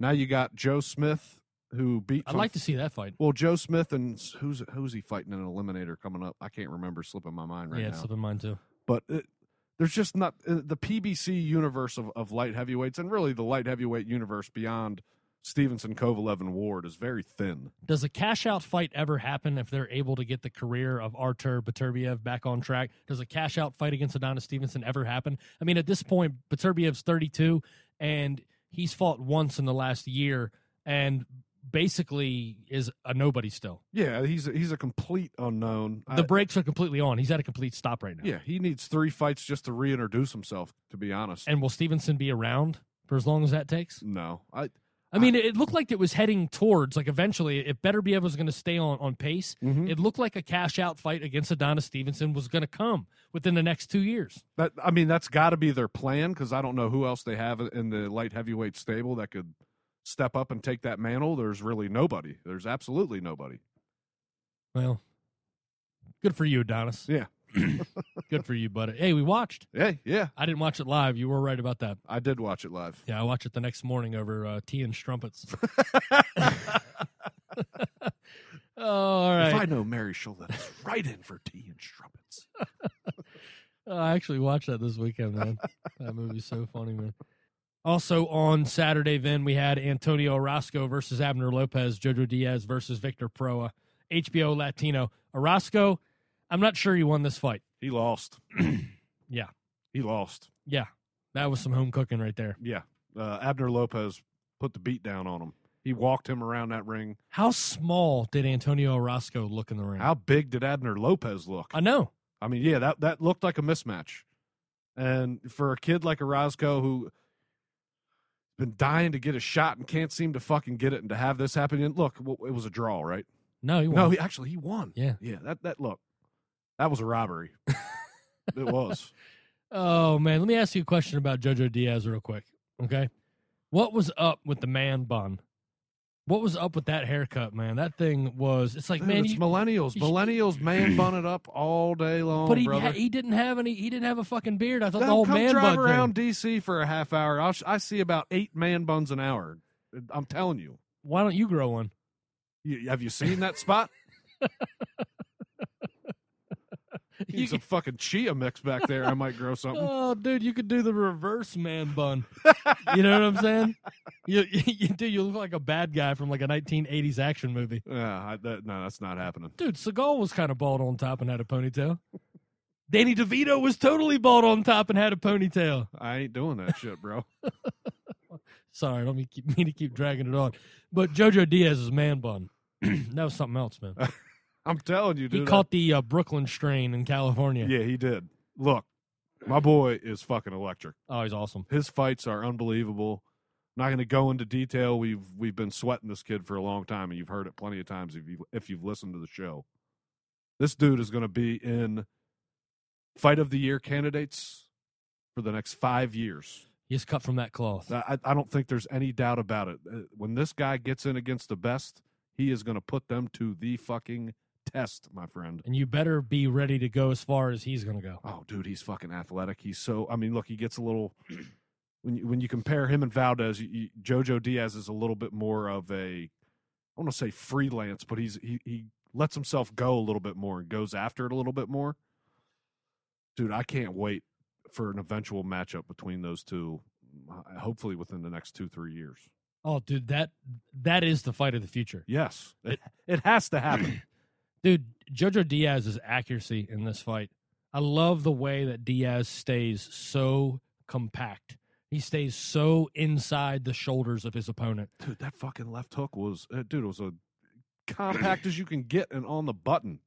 Now you got Joe Smith who beat. I'd like to see that fight. Well, Joe Smith and who's who's he fighting in an eliminator coming up? I can't remember. Slipping my mind right yeah, now. it's slipping mine too. but it, there's just not uh, the PBC universe of, of light heavyweights, and really the light heavyweight universe beyond Stevenson, Kovalev, and Ward is very thin. Does a cash out fight ever happen if they're able to get the career of Artur Beterbiev back on track? Does a cash out fight against Adonis Stevenson ever happen? I mean, at this point, Beterbiev's 32 and he's fought once in the last year and basically is a nobody still. Yeah, he's a, he's a complete unknown. I- The brakes are completely on. He's at a complete stop right now. yeah, he needs three fights just to reintroduce himself. To be honest, And will Stevenson be around for as long as that takes? no, I I mean, it looked like it was heading towards like eventually, if Beterbiev was going to stay on on pace, Mhm. it looked like a cash out fight against Adonis Stevenson was going to come within the next two years. that I mean that's got to be their plan because I don't know who else they have in the light heavyweight stable that could step up and take that mantle. There's really nobody. There's absolutely nobody. Well, Good for you, Adonis. Yeah. (clears throat) Good for you, buddy. Hey, we watched. Hey, yeah, I didn't watch it live. You were right about that. I did watch it live. Yeah, I watched it the next morning over uh, tea and strumpets. oh, (laughs) (laughs) all If I know Mary, she'll let us right in for tea and strumpets. (laughs) Oh, I actually watched that this weekend, man. that movie's so funny, man. Also on Saturday, then we had Antonio Orozco versus Abner Lopez, Jojo Diaz versus Victor Proa, HBO Latino. Orozco, I'm not sure he won this fight. (clears throat) He lost. Yeah. he lost. Yeah, that was some home cooking right there. Yeah, uh, Abner Lopez put the beat down on him. He walked him around that ring. How small did Antonio Orozco look in the ring? How big did Abner Lopez look? I know. I mean, yeah, that that looked like a mismatch. And for a kid like Orozco who been dying to get a shot and can't seem to fucking get it, and to have this happen, and look, it was a draw, right? No, he won. No, he actually he won. Yeah. yeah. That that look, that was a robbery. (laughs) it was. Oh man, let me ask you a question about Jojo Diaz real quick. Okay, what was up with the man bun? What was up with that haircut, man? That thing was. It's like Dude, man, it's you, millennials. you- Millennials man (clears throat) bun it up all day long, but he brother. ha- he didn't have any. He didn't have a fucking beard. I thought the whole come man drive bun around thing. DC for a half hour. I'll, I see about eight man buns an hour. I'm telling you. Why don't you grow one? you have you seen that spot? (laughs) You Need some fucking chia mix back there. I might grow (laughs) something. Oh, dude, you could do the reverse man bun. you know what I'm saying? (laughs) You, you do. You look like a bad guy from like a 1980s action movie. Yeah, I, that, no, that's not happening. Dude, Seagal was kind of bald on top and had a ponytail. Danny DeVito was totally bald on top and had a ponytail. I ain't doing that shit, bro. (laughs) Sorry, I don't mean, keep, mean to keep dragging it on. But JoJo Diaz's man bun. (clears throat) that was something else, man. I'm telling you, dude. He caught the uh, Brooklyn strain in California. yeah, he did. Look, my boy is fucking electric. Oh, he's awesome. His fights are unbelievable. Not going to go into detail. We've we've been sweating this kid for a long time, and you've heard it plenty of times if you if you've listened to the show. This dude is going to be in fight of the year candidates for the next five years. He's cut from that cloth. I, I don't think there's any doubt about it. Uh, When this guy gets in against the best, he is going to put them to the fucking test, my friend. and you better be ready to go as far as he's going to go. Oh, dude, he's fucking athletic. He's so. I mean, look, he gets a little. (clears throat) When you, when you compare him and Valdez, you, you, JoJo Diaz is a little bit more of a. I want to say freelance, but he's he he lets himself go a little bit more and goes after it a little bit more. Dude, I can't wait for an eventual matchup between those two. uh, Hopefully within the next two three years. Oh, dude, that that is the fight of the future. Yes, it, it has to happen. (clears throat) Dude, Jojo Diaz's accuracy in this fight. I love the way that Diaz stays so compact. He stays so inside the shoulders of his opponent. dude, that fucking left hook was, uh, dude, it was a compact as you can get and on the button.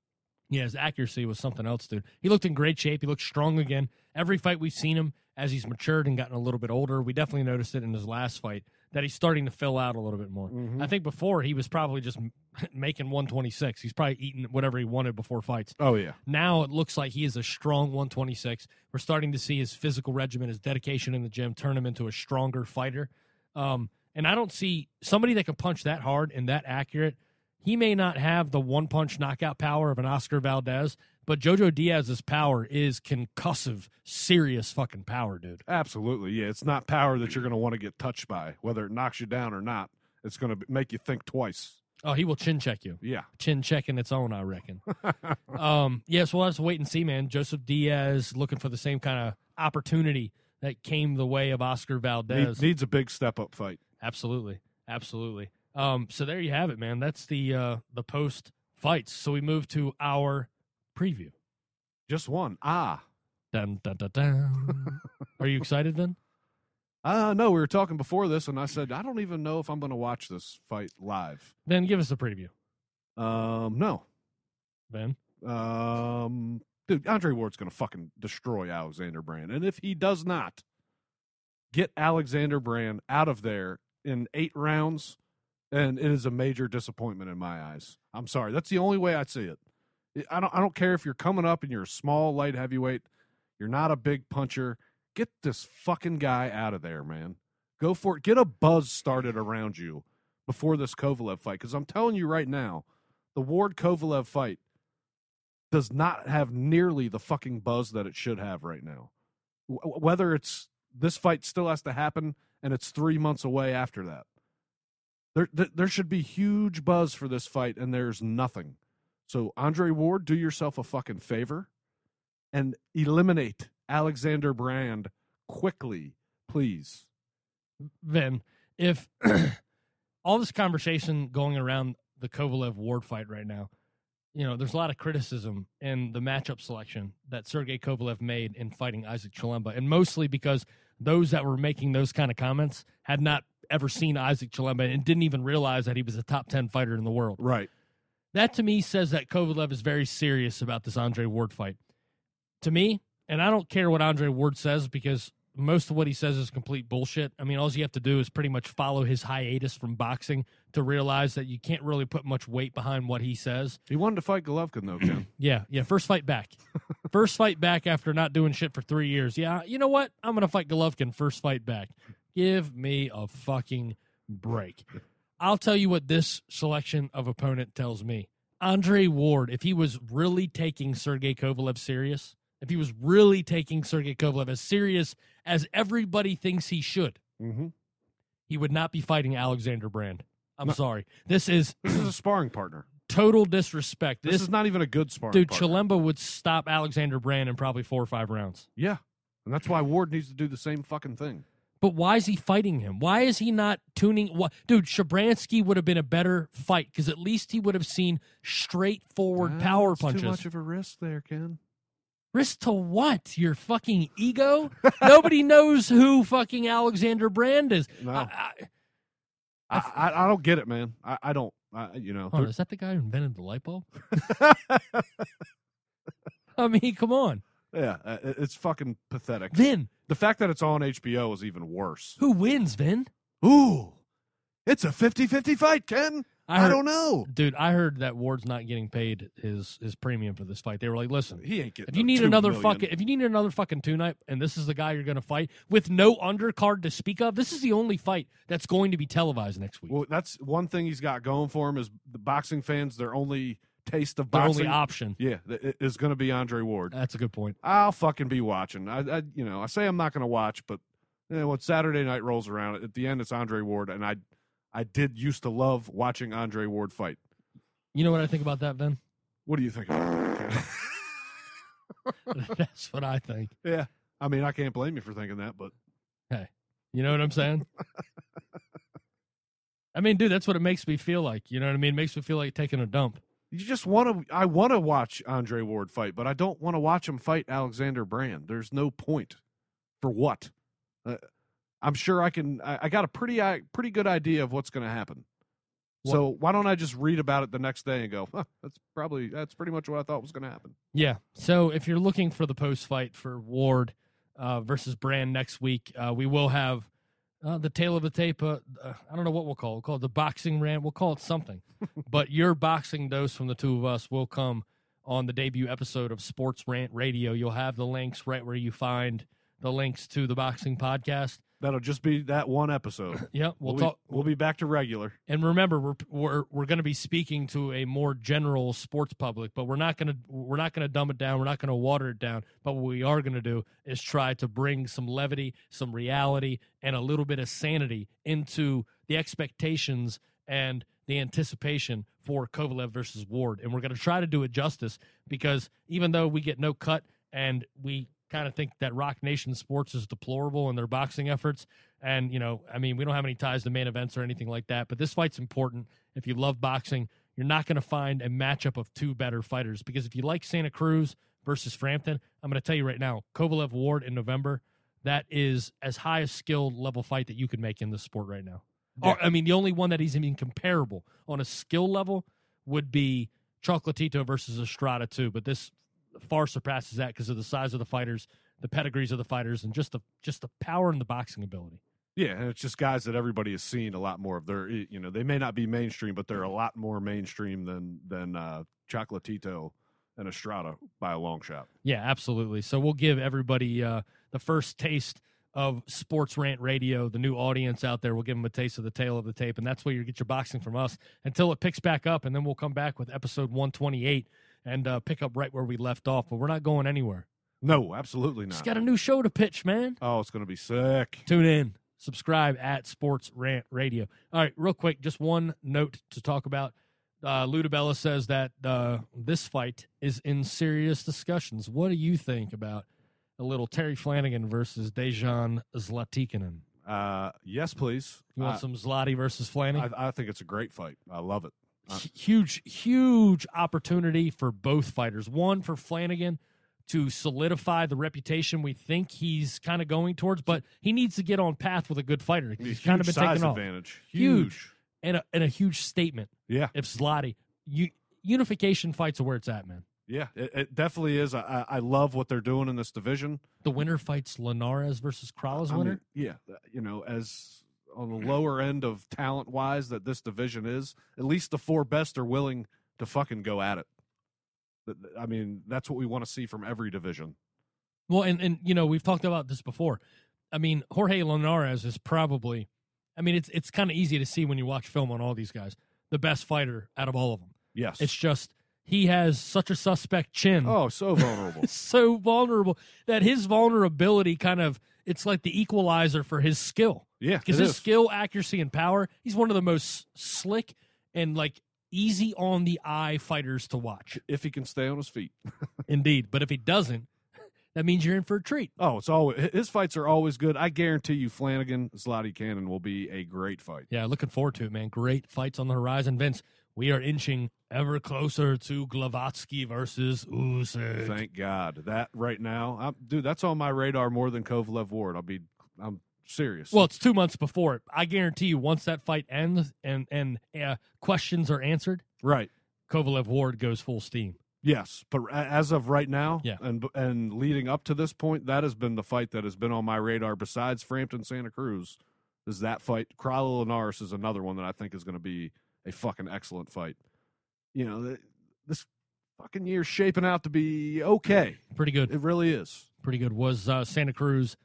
Yeah, his accuracy was something else, dude. He looked in great shape. He looked strong again. Every fight we've seen him as he's matured and gotten a little bit older, we definitely noticed it in his last fight that he's starting to fill out a little bit more. Mhm. I think before he was probably just (laughs) making 126. He's probably eating whatever he wanted before fights. Oh yeah, Now it looks like he is a strong 126. We're starting to see his physical regimen, his dedication in the gym turn him into a stronger fighter. Um, and I don't see somebody that can punch that hard and that accurate. He may not have the one punch knockout power of an Oscar Valdez, but Jojo Diaz's power is concussive, serious fucking power, dude. absolutely. Yeah, it's not power that you're going to want to get touched by, whether it knocks you down or not. It's going to make you think twice. Oh, he will chin check you. Yeah, Chin checking its own, I reckon. (laughs) um, yes, we'll have to wait and see, man. Joseph Diaz looking for the same kind of opportunity that came the way of Oscar Need- Valdez. needs a big step up fight. Absolutely, absolutely. Um, so there you have it, man. That's the uh, the post fights. So we move to our preview. Just one. Ah, Dun, dun, dun, dun. (laughs) Are you excited then? uh, no, we were talking before this, and I said I don't even know if I'm going to watch this fight live. Then give us a preview, Um, no, Ben. um, dude, Andre Ward's going to fucking destroy Alexander Brand, and if he does not get Alexander Brand out of there in eight rounds, and it is a major disappointment in my eyes. I'm sorry, that's the only way I see it. I don't. I don't care if you're coming up and you're a small light heavyweight. You're not a big puncher. Get this fucking guy out of there, man. Go for it. Get a buzz started around you before this Kovalev fight. Because I'm telling you right now, the Ward Kovalev fight does not have nearly the fucking buzz that it should have right now. W- whether it's this fight still has to happen and it's three months away after that. There, th- there should be huge buzz for this fight, and there's nothing. So, Andre Ward, do yourself a fucking favor and eliminate Alexander Brand quickly, please. Vin, if (clears throat) all this conversation going around the Kovalev Ward fight right now, you know, there's a lot of criticism in the matchup selection that Sergey Kovalev made in fighting Isaac Chilemba, and mostly because those that were making those kind of comments had not ever seen Isaac Chilemba and didn't even realize that he was a top 10 fighter in the world. Right. That to me says that Kovalev is very serious about this Andre Ward fight. To me, and I don't care what Andre Ward says because most of what he says is complete bullshit. I mean, all you have to do is pretty much follow his hiatus from boxing to realize that you can't really put much weight behind what he says. He wanted to fight Golovkin, though, Ken. (clears throat) Yeah, yeah. First fight back. (laughs) first fight back after not doing shit for three years. Yeah, you know what? I'm gonna fight Golovkin first fight back. Give me a fucking break. I'll tell you what this selection of opponent tells me. Andre Ward, if he was really taking Sergey Kovalev serious, if he was really taking Sergey Kovalev as serious as everybody thinks he should, mm-hmm. he would not be fighting Alexander Brand. I'm No. sorry. This is This is a sparring partner. total disrespect. This, This, is not even a good sparring dude, partner. Chilemba would stop Alexander Brand in probably four or five rounds. Yeah. And that's why Ward needs to do the same fucking thing. But why is he fighting him? Why is he not tuning? What, dude? Shabranskyy would have been a better fight because at least he would have seen straightforward Ah, power punches. Too much of a risk there, Ken. Risk to what? Your fucking ego? Nobody knows who fucking Alexander Brand is. No. I, I, I, I, don't get it, man. I, I don't. You know. on, is that the guy who invented the light bulb? (laughs) I mean, come on, yeah, uh, it's fucking pathetic. Vin. The fact that it's on HBO is even worse. Who wins, Vin? Ooh, it's a 50-50 fight, Ken. I, heard- don't know. Dude, I heard that Ward's not getting paid his his premium for this fight. They were like, listen, He ain't getting. If you need two another million. fucking, if you need another fucking tune-up, and this is the guy you're going to fight with no undercard to speak of, this is the only fight that's going to be televised next week. well, that's one thing he's got going for him is the boxing fans. They're only taste of Their boxing, only option. yeah, is going to be Andre Ward. That's a good point. I'll fucking be watching. I, I you know, I say I'm not going to watch, but you know, when Saturday night rolls around, at the end it's Andre Ward, and I, I did used to love watching Andre Ward fight. You know what I think about that, Ben? What do you think? About that, Ken? that's what I think. yeah, I mean, I can't blame you for thinking that, but Hey, you know what I'm saying? (laughs) I mean, dude, that's what it makes me feel like. You know what I mean? It makes me feel like taking a dump. You just want to. I want to watch Andre Ward fight, but I don't want to watch him fight Alexander Brand. There's no point. For what? Uh, I'm sure I can. I, I got a pretty, i- pretty good idea of what's going to happen. So why don't I just read about it the next day and go? Huh, that's probably that's pretty much what I thought was going to happen. Yeah. So if you're looking for the post fight for Ward uh, versus Brand next week, uh, we will have uh, the tail of the tape. Uh, uh, I don't know what we'll call it. We'll call it the boxing rant. We'll call it something. (laughs) but your boxing dose from the two of us will come on the debut episode of Sports Rant Radio. You'll have the links right where you find the links to the boxing podcast. That'll just be that one episode. (laughs) Yep. We'll, We'll, talk. be, we'll be back to regular. And remember, we're we're we're going to be speaking to a more general sports public, but we're not going to we're not going to dumb it down. We're not going to water it down. But what we are going to do is try to bring some levity, some reality, and a little bit of sanity into the expectations and the anticipation for Kovalev versus Ward. And we're going to try to do it justice because even though we get no cut and we kind of think that Roc Nation Sports is deplorable in their boxing efforts, and you know, I mean, we don't have any ties to main events or anything like that, but this fight's important. If you love boxing, you're not going to find a matchup of two better fighters because if you like Santa Cruz versus Frampton, I'm going to tell you right now, Kovalev Ward in November, that is as high a skill level fight that you could make in this sport right now. Or, I mean, the only one that is even comparable on a skill level would be Chocolatito versus Estrada too, but this far surpasses that because of the size of the fighters, the pedigrees of the fighters, and just the just the power and the boxing ability. Yeah, and it's just guys that everybody has seen a lot more of. They're you know, they may not be mainstream, but they're a lot more mainstream than than uh, Chocolatito and Estrada by a long shot. Yeah, absolutely. So we'll give everybody uh, the first taste of Sports Rant Radio, the new audience out there. We'll give them a taste of the tail of the tape, and that's where you get your boxing from us until it picks back up, and then we'll come back with episode 128 and uh, pick up right where we left off. But we're not going anywhere. No, absolutely not. Just got a new show to pitch, man. oh, it's going to be sick. Tune in, subscribe at Sports Rant Radio. All right, real quick, just one note to talk about. Uh, Lou DiBella says that uh, this fight is in serious discussions. What do you think about a little Terry Flanagan versus Dejan Zlaticanin? Uh, yes, please. You want Uh, some Zlati versus Flanagan? I, I think it's a great fight. I love it. Uh, huge, huge opportunity for both fighters. One for Flanagan to solidify the reputation we think he's kind of going towards, but he needs to get on path with a good fighter. He's kind of been size taken off. advantage. Huge. Huge. And a, and a huge statement. Yeah, If Zlati, you, unification fights are where it's at, man. yeah, it, it definitely is. I, I love what they're doing in this division. The winner fights Linares versus Crolla's I winner. mean, yeah, you know, as on the mm-hmm. lower end of talent wise that this division is, at least the four best are willing to fucking go at it. I mean, that's what we want to see from every division. Well, and and you know we've talked about this before. I mean, Jorge Linares is probably. I mean, it's it's kind of easy to see when you watch film on all these guys. The best fighter out of all of them. Yes. It's just he has such a suspect chin, oh, so (laughs) vulnerable. so vulnerable that his vulnerability kind of it's like the equalizer for his skill yeah, because his is. skill, accuracy, and power. He's one of the most slick and like easy on the eye fighters to watch. if he can stay on his feet. (laughs) Indeed, but if he doesn't, that means you're in for a treat. Oh, it's always his fights are always good. I guarantee you, Flanagan Zlaticanin will be a great fight. Yeah, looking forward to it, man. Great fights on the horizon, Vince. We are inching ever closer to Glowacki versus Usyk. Thank God that right now, I'm, dude, that's on my radar more than Kovalev Ward. I'll be, I'm serious. Well, it's two months before it. I guarantee you, once that fight ends and and uh, questions are answered, right. Kovalev Ward goes full steam. Yes, but as of right now, Yeah. and and leading up to this point, that has been the fight that has been on my radar. Besides Frampton Santa Cruz, is that fight? Crolla Linares is another one that I think is going to be a fucking excellent fight. You know, this fucking year's shaping out to be okay. Pretty good. It really is. Pretty good. Was uh, Santa Cruz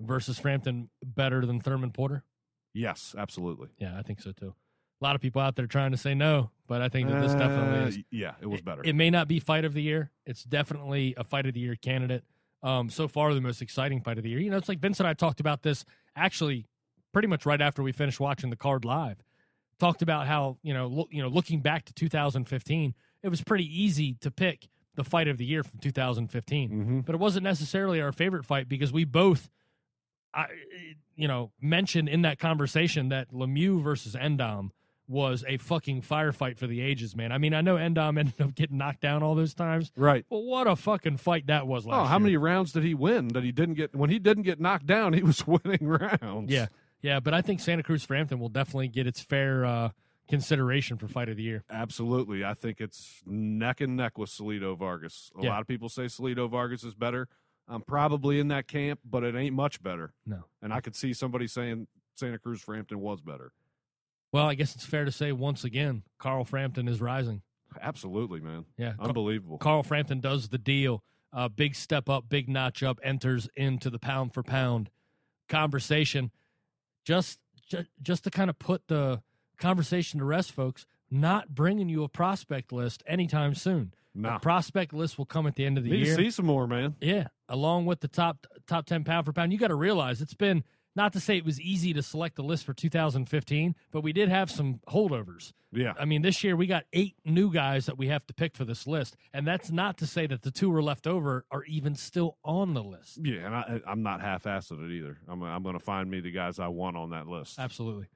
versus Frampton better than Thurman Porter? Yes, absolutely. Yeah, I think so too. A lot of people out there trying to say no, but I think that this definitely Uh, is. Yeah, it was better. It may not be fight of the year. It's definitely a fight of the year candidate. Um, so far, the most exciting fight of the year. You know, it's like Vince and I talked about this actually pretty much right after we finished watching the card live. Talked about how you know, look, you know, looking back to 2015, it was pretty easy to pick the fight of the year from 2015, hmm but it wasn't necessarily our favorite fight because we both, I, you know, mentioned in that conversation that Lemieux versus N'Dam was a fucking firefight for the ages, man. I mean, I know N'Dam (laughs) ended up getting knocked down all those times, Right. but what a fucking fight that was last Oh, how year. many rounds did he win that he didn't get? When he didn't get knocked down, he was (laughs) winning rounds. Yeah, yeah, but I think Santa Cruz Frampton will definitely get its fair uh, consideration for fight of the year. Absolutely. I think it's neck and neck with Salido Vargas. A Yeah. lot of people say Salido Vargas is better. I'm probably in that camp, but it ain't much better. No. And I could see somebody saying Santa Cruz Frampton was better. Well, I guess it's fair to say once again, Carl Frampton is rising. Absolutely, man. Yeah, Unbelievable. Carl Frampton does the deal. Uh, big step up, big notch up, enters into the pound for pound conversation. Just, just, just to kind of put the conversation to rest, folks. Not bringing you a prospect list anytime soon. No. The prospect list will come at the end of the Need year. to see some more, man. Yeah, along with the top top ten pound for pound. You got to realize it's been not to say it was easy to select the list for 2015, but we did have some holdovers. Yeah. I mean, this year we got eight new guys that we have to pick for this list, and that's not to say that the two who are left over are even still on the list. Yeah, and I, I'm not half-assed at it either. I'm, I'm going to find me the guys I want on that list. Absolutely.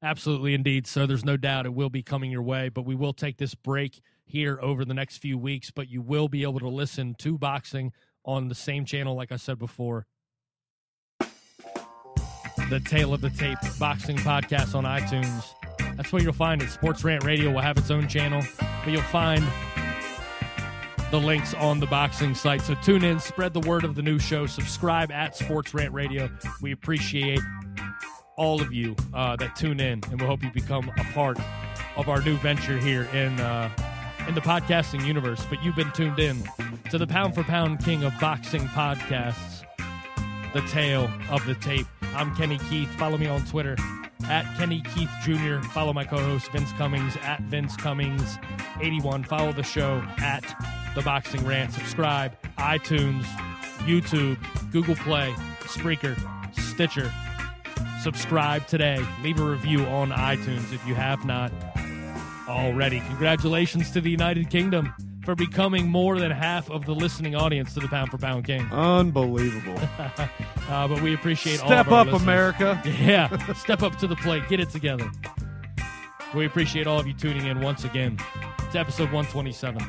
Absolutely, indeed. So there's no doubt it will be coming your way, but we will take this break here over the next few weeks. But you will be able to listen to boxing on the same channel, like I said before. The Tale of the Tape Boxing Podcast on iTunes. That's where you'll find it. Sports Rant Radio will have its own channel, but you'll find the links on the boxing site. So tune in, spread the word of the new show, subscribe at Sports Rant Radio. We appreciate all of you uh, that tune in, and we hope you become a part of our new venture here in uh, in the podcasting universe. But you've been tuned in to the pound for pound king of boxing podcasts, the tale of the tape. I'm Kenny Keith. Follow me on Twitter at Kenny Keith Jr. Follow my co-host Vince Cummings at Vince Cummings 81. Follow the show at The Boxing Rant. Subscribe, iTunes, YouTube, Google Play, Spreaker, Stitcher. Subscribe today. Leave a review on iTunes if you have not already. Congratulations to the United Kingdom for becoming more than half of the listening audience to the Pound for Pound King. Unbelievable. (laughs) Uh, but we appreciate all Step of our up, listeners. America. (laughs) Yeah, step up to the plate. Get it together. We appreciate all of you tuning in once again. It's episode 127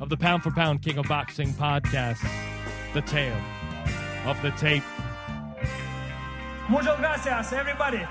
of the Pound for Pound King of Boxing podcast, The Tale of the Tape. Muchas gracias, everybody.